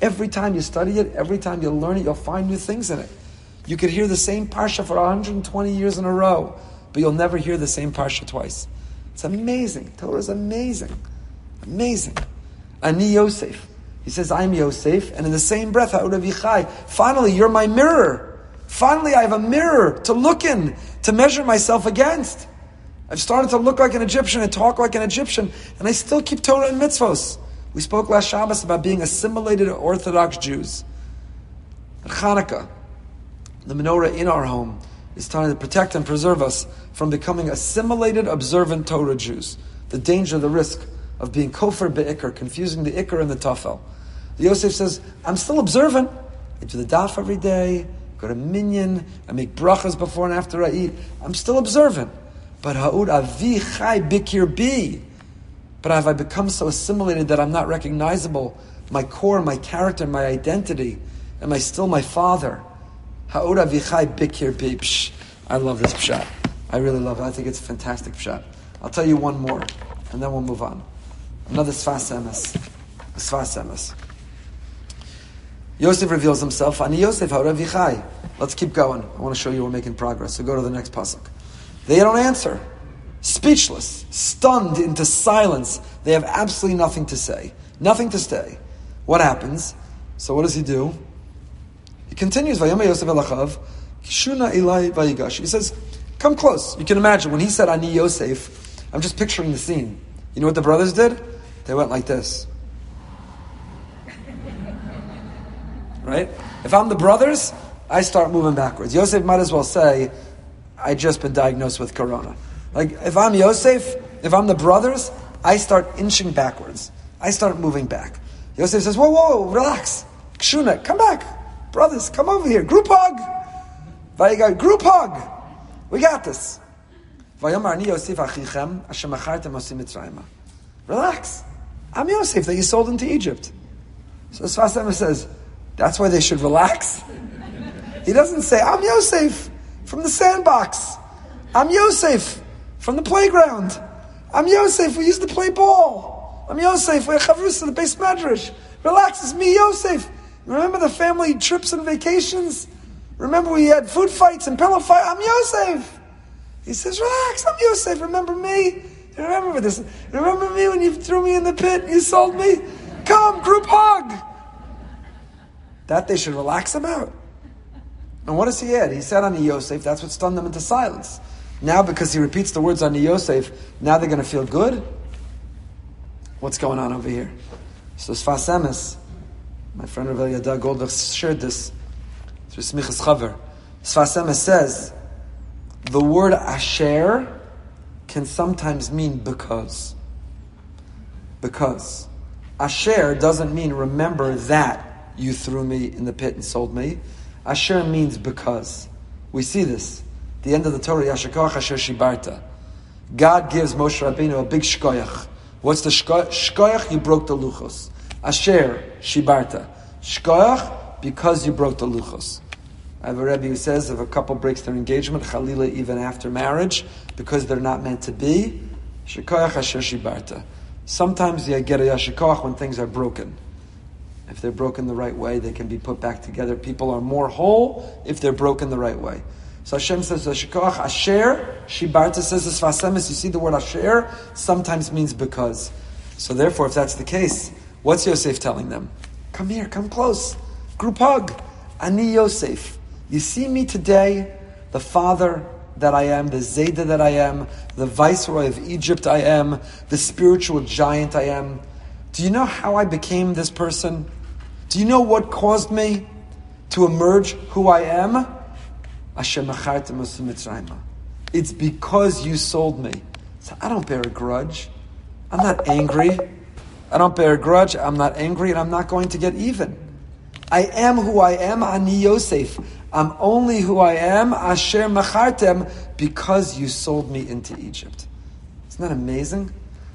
Every time you study it, every time you learn it, you'll find new things in it. You could hear the same parsha for 120 years in a row, but you'll never hear the same parsha twice. It's amazing. Torah is amazing. Amazing. Ani Yosef. He says, I'm Yosef, and in the same breath, Aura Vichai, finally, you're my mirror. Finally, I have a mirror to look in, to measure myself against. I've started to look like an Egyptian and talk like an Egyptian, and I still keep Torah and mitzvos. We spoke last Shabbos about being assimilated Orthodox Jews. Hanukkah, the menorah in our home is trying to protect and preserve us from becoming assimilated, observant Torah Jews. The danger, the risk of being kofar be'ikr, confusing the ikr and the tafel. Yosef says, I'm still observant. I do the daf every day, go to minyan, I make brachas before and after I eat. I'm still observant. But ha'ud avi chai bikir bi. But have I become so assimilated that I'm not recognizable? My core, my character, my identity. Am I still my father? Ha'ud avi chai bikir bi. Psh, I love this pshat. I really love it. I think it's a fantastic pshat. I'll tell you one more, and then we'll move on. Another sfas emes. Sfas emes. Yosef reveals himself. Ani Yosef Haravichai. Let's keep going. I want to show you we're making progress. So go to the next pasuk. They don't answer. Speechless, stunned into silence. They have absolutely nothing to say. Nothing to say. What happens? So what does he do? He continues. Vayama Yosef Elachav. Kishuna Vayigash. He says, Come close. You can imagine when he said Ani Yosef, I'm just picturing the scene. You know what the brothers did? They went like this. Right? If I'm the brothers, I start moving backwards. Yosef might as well say, I just been diagnosed with corona. Like if I'm Yosef, if I'm the brothers, I start inching backwards. I start moving back. Yosef says, Whoa, whoa, relax. Kshuna, come back. Brothers, come over here. Group hug. Vayiga, group hug. We got this. Relax. I'm Yosef that you sold into Egypt. So Sfas says, that's why they should relax. He doesn't say, I'm Yosef from the sandbox. I'm Yosef from the playground. I'm Yosef, we used to play ball. I'm Yosef, we're Chavrus the beis medrash. Relax, it's me, Yosef. Remember the family trips and vacations? Remember we had food fights and pillow fights? I'm Yosef. He says, relax, I'm Yosef. Remember me? Remember this? Remember me when you threw me in the pit and you sold me? Come, group hug. That they should relax about. And what does he add? He said on Yosef, that's what stunned them into silence. Now, because he repeats the words on Yosef, now they're going to feel good? What's going on over here? So Sfas Emes, my friend Rav Yada Goldberg shared this through Smichas Chaver. Sfas Emes says, the word asher can sometimes mean because. Because. Asher doesn't mean remember that you threw me in the pit and sold me. Asher means because. We see this. The end of the Torah, Yashikoach Asher Shibarta. God gives Moshe Rabbeinu a big shkoyach. What's the shkoyach? You broke the luchos. Asher Shibarta. Shkoyach because you broke the luchos. I have a Rebbe who says if a couple breaks their engagement, Chalila even after marriage, because they're not meant to be, Shikoyach Asher Shibarta. Sometimes you get a Yashikoach when things are broken. If they're broken the right way, they can be put back together. People are more whole if they're broken the right way. So Hashem says, Shikoach Asher, Shibarta says this Vasemis, you see the word Asher, sometimes means because. So therefore, if that's the case, what's Yosef telling them? Come here, come close. Group hug. Ani Yosef. You see me today, the father that I am, the Zayda that I am, the viceroy of Egypt I am, the spiritual giant I am. Do you know how I became this person? Do you know what caused me to emerge who I am? It's because you sold me. So I don't bear a grudge. I'm not angry. I don't bear a grudge. I'm not angry, and I'm not going to get even. I am who I am, Ani Yosef. I'm only who I am, Asher Machartem, because you sold me into Egypt. Isn't that amazing?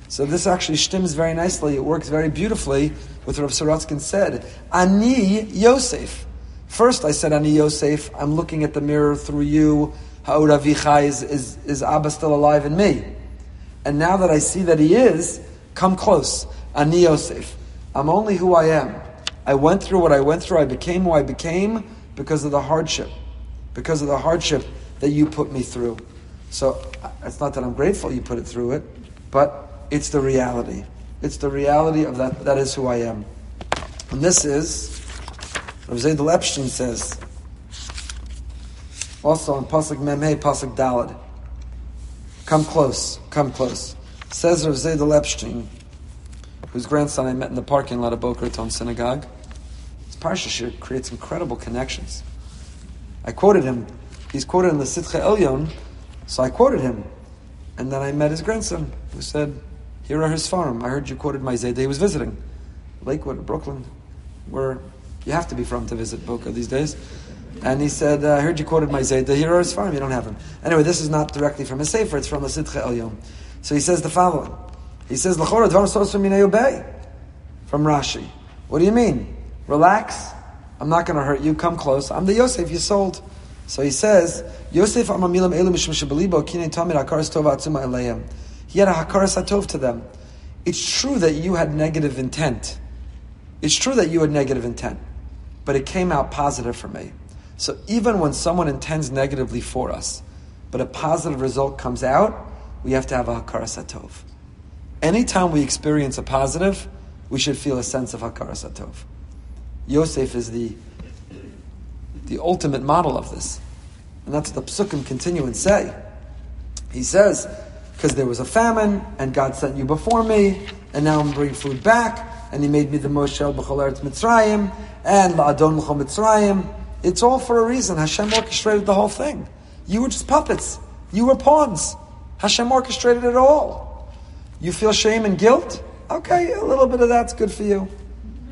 So this actually stims very nicely. It works very beautifully with what Rav Sorotzkin said. Ani Yosef. First I said Ani Yosef, I'm looking at the mirror through you. Ha'od Avichai is, is, is Abba still alive in me? And now that I see that he is, come close. Ani Yosef. I'm only who I am. I went through what I went through. I became who I became because of the hardship, because of the hardship that you put me through. So it's not that I'm grateful you put it through it, but it's the reality. It's the reality of that. That is who I am. And this is, Rav Zaydel Epstein says, also in Pasuk Memhe, Pasuk Dalad, come close, come close. Says Rav Zaydel Epstein, whose grandson I met in the parking lot of Boca Raton Synagogue, His Parsha creates incredible connections. I quoted him. He's quoted in the Sitcha Elyon, so I quoted him. And then I met his grandson, who said, Here are his farm. I heard you quoted my Zayda. He was visiting Lakewood, Brooklyn, where you have to be from to visit Boca these days. And he said, uh, I heard you quoted my Zayda. Here are his farm. You don't have him. Anyway, this is not directly from his Sefer, it's from the Sitcha Elyon. So he says the following. He says, From Rashi. What do you mean? Relax. I'm not going to hurt you. Come close. I'm the Yosef you sold. So he says, Yosef amamilam elu mishum shebelibo kine tamid hakaras tov atzuma eleyem. He had a hakaras atov to them. It's true that you had negative intent. It's true that you had negative intent, but it came out positive for me. So even when someone intends negatively for us, but a positive result comes out, we have to have a hakaras atov. Anytime we experience a positive, we should feel a sense of hakaras atov. Yosef is the, the ultimate model of this. And that's what the psukim continue and say. He says, because there was a famine, and God sent you before me, and now I'm bringing food back, and He made me the Moshel B'chol Eretz Mitzrayim, and La'adon L'chol Mitzrayim. It's all for a reason. Hashem orchestrated the whole thing. You were just puppets. You were pawns. Hashem orchestrated it all. You feel shame and guilt? Okay, a little bit of that's good for you.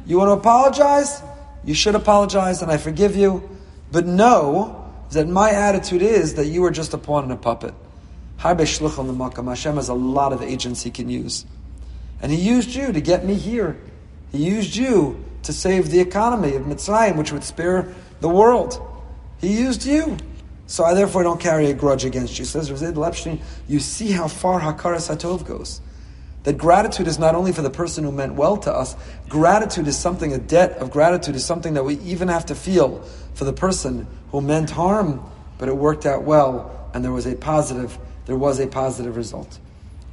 You want to apologize? You should apologize, and I forgive you. But know that my attitude is that you are just a pawn and a puppet. Hashem has a lot of agents he can use. And he used you to get me here. He used you to save the economy of Mitzrayim, which would spare the world. He used you. So I therefore don't carry a grudge against you. Says Rav Lepstein, you see how far Hakaras Hatov goes. That gratitude is not only for the person who meant well to us, gratitude is something, a debt of gratitude is something that we even have to feel for the person who meant harm, but it worked out well, and there was a positive there was a positive result.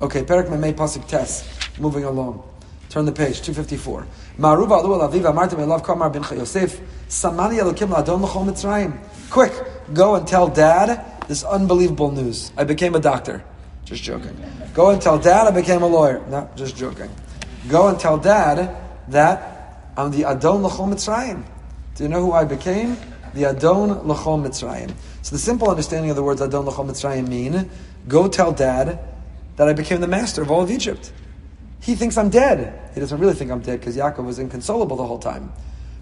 Okay, Perek Memei Pasuk Tes. Moving along. Turn the page, 254. Ma'aruva alu al aviva amartim elav kamar bin Yosef samani elokim la'adon l'chol mitzrayim. Quick, go and tell dad this unbelievable news. I became a doctor. Just joking. Go and tell dad I became a lawyer. No, just joking. Go and tell dad that I'm the Adon l'chol mitzrayim. Do you know who I became? The Adon l'chol mitzrayim. So the simple understanding of the words Adon l'chol mitzrayim mean Go tell dad that I became the master of all of Egypt. He thinks I'm dead. He doesn't really think I'm dead because Yaakov was inconsolable the whole time.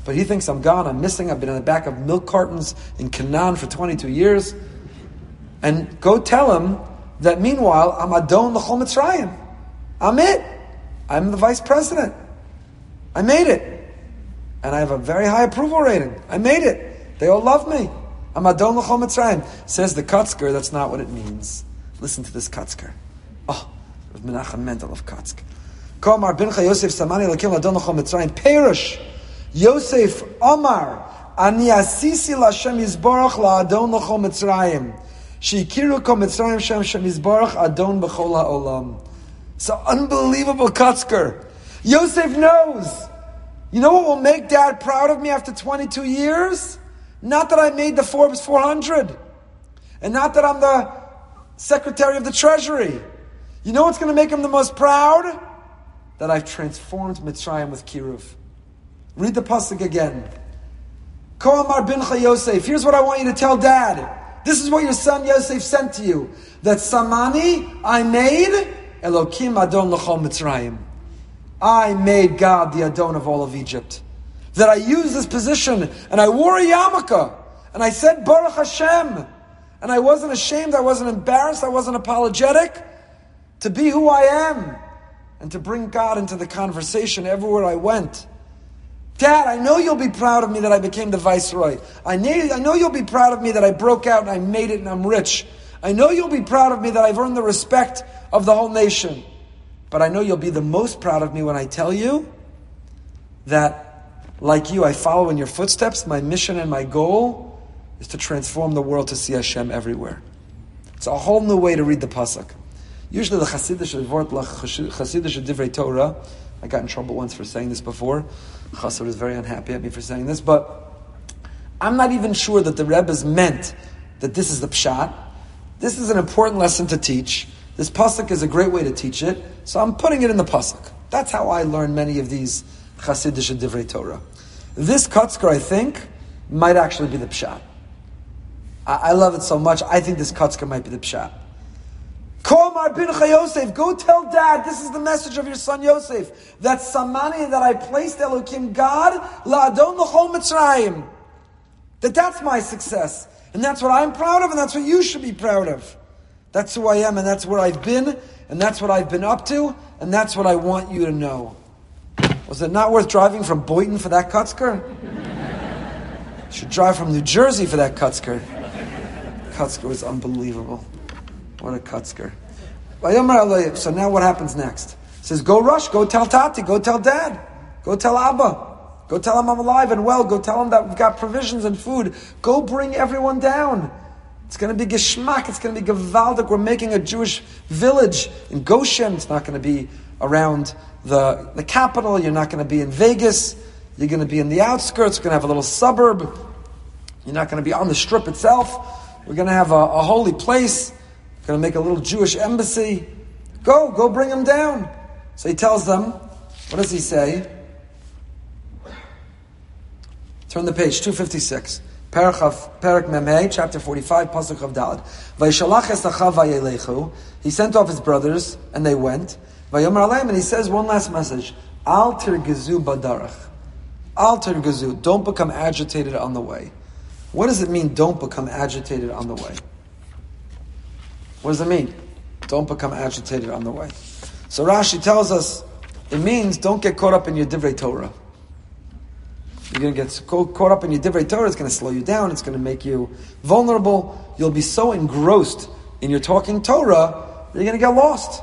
But he thinks I'm gone, I'm missing, I've been in the back of milk cartons in Canaan for 22 years. And go tell him that meanwhile, I'm Adon L'chol Mitzrayim. I'm it. I'm the vice president. I made it. And I have a very high approval rating. I made it. They all love me. I'm Adon L'chol Mitzrayim. Says the Kotzker, that's not what it means. Listen to this Kotzker. Oh, Rav Menachem Mendel of Kotzk. Komar bincha Yosef Samani Lakim Ladon Lachom Mitzrayim. Perish. Yosef Omar. Ani asisi Lashem Yizborach La'adon Lachom Mitzrayim. Shikiru Kom Mitzrayim Shem Shem Yizborach Adon B'chol HaOlam. It's an unbelievable Kotzker. Yosef knows. You know what will make dad proud of me after 22 years? Not that I made the Forbes 400. And not that I'm the Secretary of the Treasury. You know what's going to make him the most proud? That I've transformed Mitzrayim with Kiruv. Read the pasuk again. Koamar bin Yosef. Here's what I want you to tell Dad. This is what your son Yosef sent to you. That Samani I made Elokim Adon L'chol Mitzrayim. I made God the Adon of all of Egypt. That I used this position and I wore a yarmulke and I said Baruch Hashem. And I wasn't ashamed, I wasn't embarrassed, I wasn't apologetic to be who I am and to bring God into the conversation everywhere I went. Dad, I know you'll be proud of me that I became the viceroy. I know, I know you'll be proud of me that I broke out and I made it and I'm rich. I know you'll be proud of me that I've earned the respect of the whole nation. But I know you'll be the most proud of me when I tell you that, like you, I follow in your footsteps. My mission and my goal is to transform the world to see Hashem everywhere. It's a whole new way to read the pasuk. Usually the Hasidic Vort Hasidic Divrei Torah. I got in trouble once for saying this before. Chassid was very unhappy at me for saying this, but I'm not even sure that the Rebbe's meant that this is the pshat. This is an important lesson to teach. This pasuk is a great way to teach it, so I'm putting it in the pasuk. That's how I learn many of these Hasidic Divrei Torah. This Kotzker, I think, might actually be the pshat. I, I love it so much. I think this Kotzker might be the pshat. Komar bin Yosef, go tell dad, this is the message of your son Yosef, that Samani, that I placed Elohim God, la'adon l'chol Mitzrayim. That that's my success. And that's what I'm proud of, and that's what you should be proud of. That's who I am, and that's where I've been, and that's what I've been up to, and that's what I want you to know. Was it not worth driving from Boynton for that Kotzker? should drive from New Jersey for that Kotzker. Kotzker was unbelievable. What a Kotzker. So now what happens next? He says, go rush, go tell Tati, go tell Dad, go tell Abba. Go tell him I'm alive and well. Go tell him that we've got provisions and food. Go bring everyone down. It's going to be geschmack. It's going to be gewaldig. We're making a Jewish village in Goshen. It's not going to be around the, the capital. You're not going to be in Vegas. You're going to be in the outskirts. We're going to have a little suburb. You're not going to be on the strip itself. We're going to have a, a holy place. We're Going to make a little Jewish embassy. Go, go bring him down. So he tells them, what does he say? Turn the page, 256. Perek Memhe, chapter 45, Pasuk of Dalad. Vaishalach esachav vayelechu. He sent off his brothers, and they went. Vayomer aleim, and he says one last message. Al tirgizu badarach. Al tirgizu. Don't become agitated on the way. What does it mean, don't become agitated on the way? What does it mean? Don't become agitated on the way. So Rashi tells us, it means don't get caught up in your divrei Torah. You're going to get caught up in your divrei Torah. It's going to slow you down. It's going to make you vulnerable. You'll be so engrossed in your talking Torah you're going to get lost.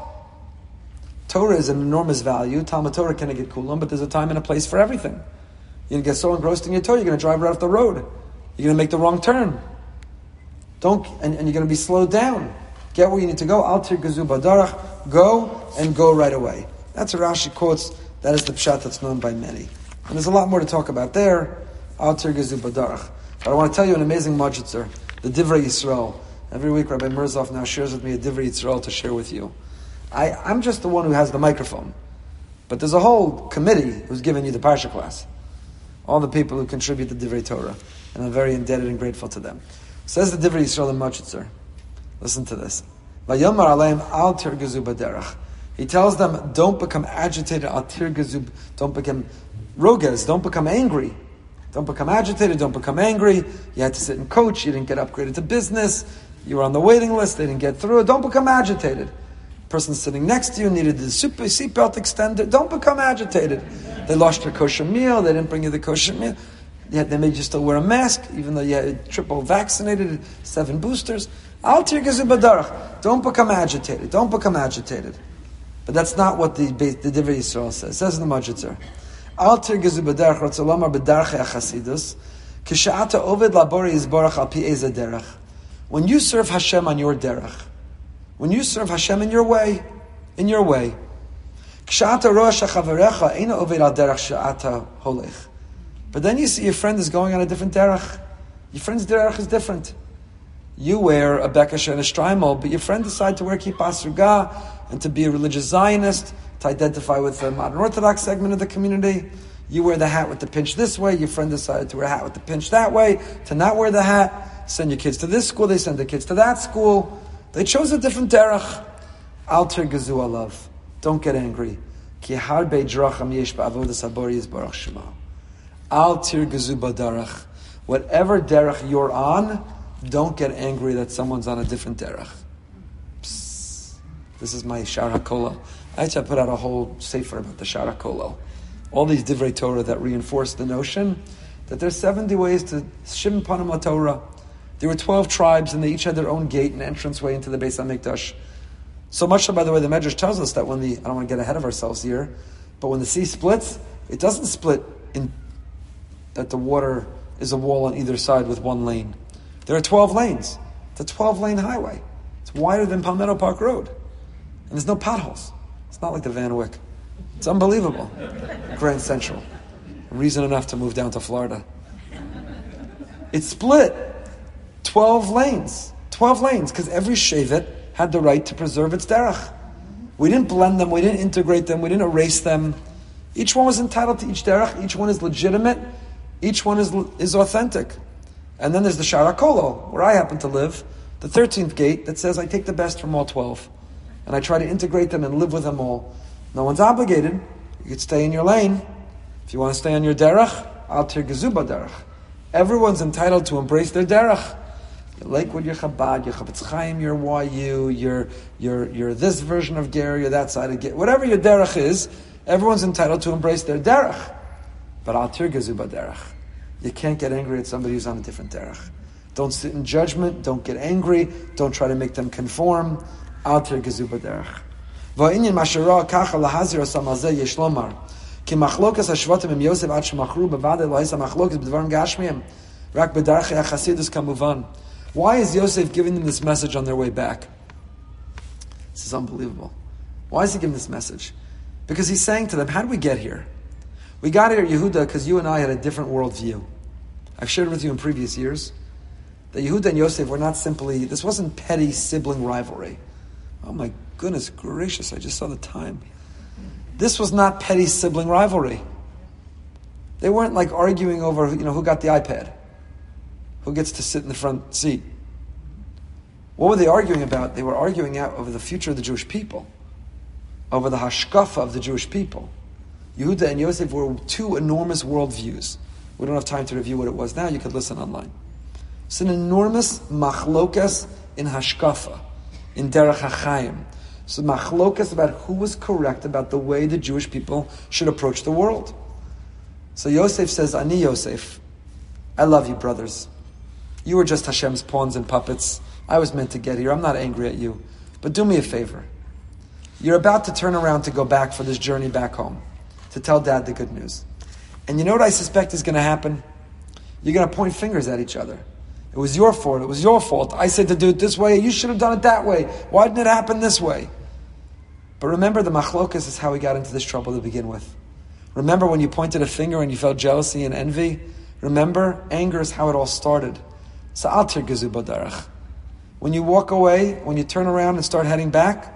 Torah is an enormous value. Talmud Torah can get kulam, but there's a time and a place for everything. You're going to get so engrossed in your Torah, you're going to drive right off the road. You're going to make the wrong turn. Don't, and, and you're going to be slowed down. Get where you need to go. Altir gazu badarach. Go and go right away. That's a Rashi quotes. That is the pshat that's known by many. And there's a lot more to talk about there. Altir Gezu Badarach. But I want to tell you an amazing Modzitzer, the Divrei Yisrael. Every week, Rabbi Mirzov now shares with me a Divrei Yisrael to share with you. I, I'm just the one who has the microphone. But there's a whole committee who's giving you the Parsha class. All the people who contribute to Divrei Torah. And I'm very indebted and grateful to them. Says the Divrei Yisrael in Modzitzer. Listen to this. Al. He tells them, don't become agitated, al don't become roges, don't become angry. Don't become agitated, don't become angry. You had to sit and coach, you didn't get upgraded to business, you were on the waiting list, they didn't get through it. Don't become agitated. person sitting next to you needed the super seatbelt extended. Don't become agitated. They lost your kosher meal, they didn't bring you the kosher meal. Yet they made you still wear a mask, even though you had triple vaccinated, seven boosters. Don't become agitated. Don't become agitated. But that's not what the, the Divrei Yisrael says. It says in the Modzitzer. Al labori al pi derech. When you serve Hashem on your derech, when you serve Hashem in your way, in your way, kishata rosh hachaverecha eina oved al she'ata holech. But then you see your friend is going on a different derech. Your friend's derech is different. You wear a bekesh and a shtreimel, but your friend decides to wear kippah and to be a religious Zionist to identify with the modern Orthodox segment of the community. You wear the hat with the pinch this way, your friend decided to wear a hat with the pinch that way, to not wear the hat. Send your kids to this school, they send their kids to that school. They chose a different derech. Alter gazu alav. Don't get angry. Ki harbe dracham yesh ba'avodas habori is baruch shema. Alter gazu badarach. Whatever derech you're on, don't get angry that someone's on a different derech. This is my Shara Kola. I to put out a whole sefer about the Shaar HaKolel. All these divrei Torah that reinforce the notion that there's 70 ways to Shim Panama Torah. There were 12 tribes and they each had their own gate and entranceway into the Beis HaMikdash. So much so, by the way, the Medrash tells us that when the, I don't want to get ahead of ourselves here, but when the sea splits, it doesn't split in that the water is a wall on either side with one lane. There are 12 lanes. It's a 12 lane highway. It's wider than Palmetto Park Road. And there's no potholes It's not like the Van Wyck. It's unbelievable. Grand Central. Reason enough to move down to Florida. It split 12 lanes. 12 lanes, because every Shevet had the right to preserve its derech. We didn't blend them, we didn't integrate them, we didn't erase them. Each one was entitled to each derech, each one is legitimate, each one is, is authentic. And then there's the Sharakolo, where I happen to live, the 13th gate that says I take the best from all 12 and I try to integrate them and live with them all. No one's obligated. You could stay in your lane. If you want to stay on your derech, al tirgezuba derech. Everyone's entitled to embrace their derech. You're Lakewood, you're Chabad, you're Chafetz Chaim, you're YU, you're, you're, you're this version of Ger, you're that side of Ger. Whatever your derech is, everyone's entitled to embrace their derech. But al tirgezuba derech. You can't get angry at somebody who's on a different derech. Don't sit in judgment. Don't get angry. Don't try to make them conform. alter gezuba derech. Va'inyan mashara kacha lahazir asam alzeh yesh lomar. Ki machlokas hashvatim im Yosef ad shemachru bevade lo hisa machlokas b'dvarim gashmiyim. Rak b'darche achasidus kamuvan. Why is Yosef giving them this message on their way back? This is unbelievable. Why is he giving this message? Because he's saying to them, how did we get here? We got here, Yehuda, because you and I had a different worldview. I've shared with you in previous years that Yehuda and Yosef were not simply, this wasn't petty sibling rivalry. Oh my goodness gracious, I just saw the time. This was not petty sibling rivalry. They weren't like arguing over, you know, who got the iPad, who gets to sit in the front seat. What were they arguing about? They were arguing out over the future of the Jewish people, over the hashkafa of the Jewish people. Yehuda and Yosef were two enormous worldviews. We don't have time to review what it was now. You could listen online. It's an enormous machlokas in hashkafa, in derech hachayim. So machlokas about who was correct about the way the Jewish people should approach the world. So Yosef says, Ani Yosef, I love you, brothers. You were just Hashem's pawns and puppets. I was meant to get here. I'm not angry at you. But do me a favor. You're about to turn around to go back for this journey back home, to tell dad the good news. And you know what I suspect is going to happen? You're going to point fingers at each other. It was your fault. It was your fault. I said to do it this way. You should have done it that way. Why didn't it happen this way? But remember, the machlokas is how we got into this trouble to begin with. Remember when you pointed a finger and you felt jealousy and envy? Remember, anger is how it all started. So alter badarach. When you walk away, when you turn around and start heading back,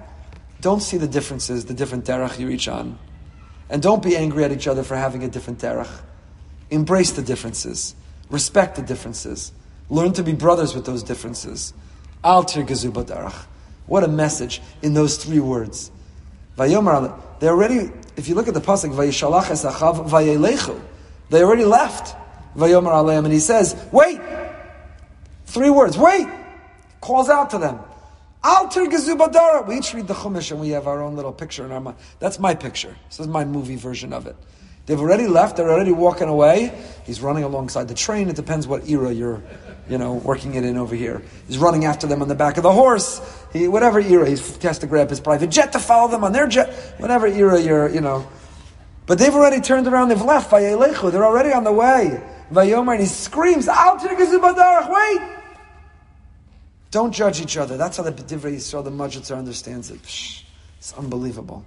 don't see the differences, the different derech you reach on. And don't be angry at each other for having a different derech. Embrace the differences. Respect the differences. Learn to be brothers with those differences. Alter badarach. What a message in those three words. They already, if you look at the pasuk, they already left. And he says, wait! Three words, wait! Calls out to them. Alter gezubadara. We each read the Chumash and we have our own little picture in our mind. That's my picture. This is my movie version of it. They've already left. They're already walking away. He's running alongside the train. It depends what era you're, you know, working it in over here. He's running after them on the back of the horse. He, whatever era, he has to grab his private jet to follow them on their jet. Whatever era you're, you know. But they've already turned around. They've left. They're already on the way. Vayomer, and he screams, "Al Wait! Don't judge each other. That's how the Divrei Yisrael, the Modzitzer, understands it. Psh, it's unbelievable.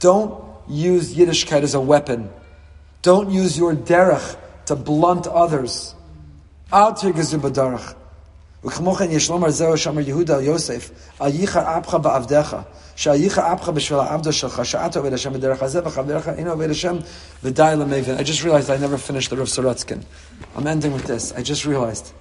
Don't use Yiddishkeit as a weapon. Don't use your derech to blunt others. וכמוכן זהו יהודה על יוסף, על שעל בשביל העבדו שלך, עובד השם בדרך הזה וחברך עובד השם ודי I just realized I never finished the Rav Sorotzkin. I'm ending with this. I just realized.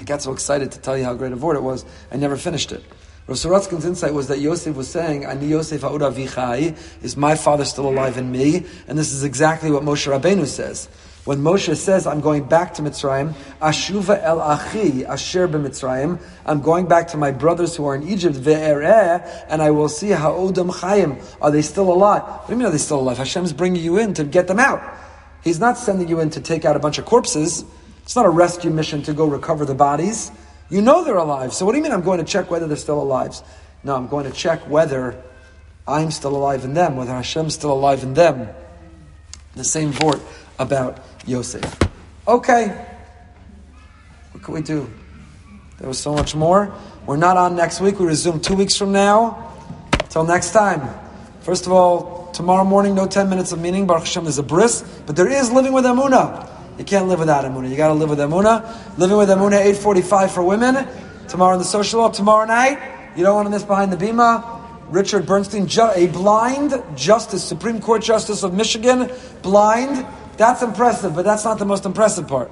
I got so excited to tell you how great a word it was, I never finished it. Rav Sorotzkin's insight was that Yosef was saying, Ani Yosef Aura Vichai, is my father still alive in me? And this is exactly what Moshe Rabbeinu says. When Moshe says, I'm going back to Mitzrayim, Ashuva el Achi, Asher b'Mitzrayim, I'm going back to my brothers who are in Egypt, Ve'ereh, and I will see Ha'odam Chayim. Are they still alive? What do you mean are they still alive? Hashem's bringing you in to get them out. He's not sending you in to take out a bunch of corpses. It's not a rescue mission to go recover the bodies. You know they're alive. So what do you mean I'm going to check whether they're still alive? No, I'm going to check whether I'm still alive in them, whether Hashem's still alive in them. The same vort about Yosef. Okay. What can we do? There was so much more. We're not on next week. We resume two weeks from now. Till next time. First of all, tomorrow morning, no 10 minutes of meaning. Baruch Hashem, there's a bris. But there is living with Emunah. You can't live without Emunah. You got to live with Emunah. Living with Emunah, 845 for women. Tomorrow in the social up. Tomorrow night, you don't want to miss behind the bima. Richard Bernstein, a blind justice, Supreme Court Justice of Michigan, blind. That's impressive, but that's not the most impressive part.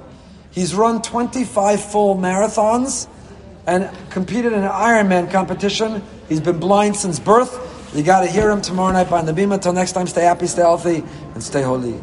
He's run 25 full marathons and competed in an Ironman competition. He's been blind since birth. You got to hear him tomorrow night by the Bima. Till next time, stay happy, stay healthy, and stay holy.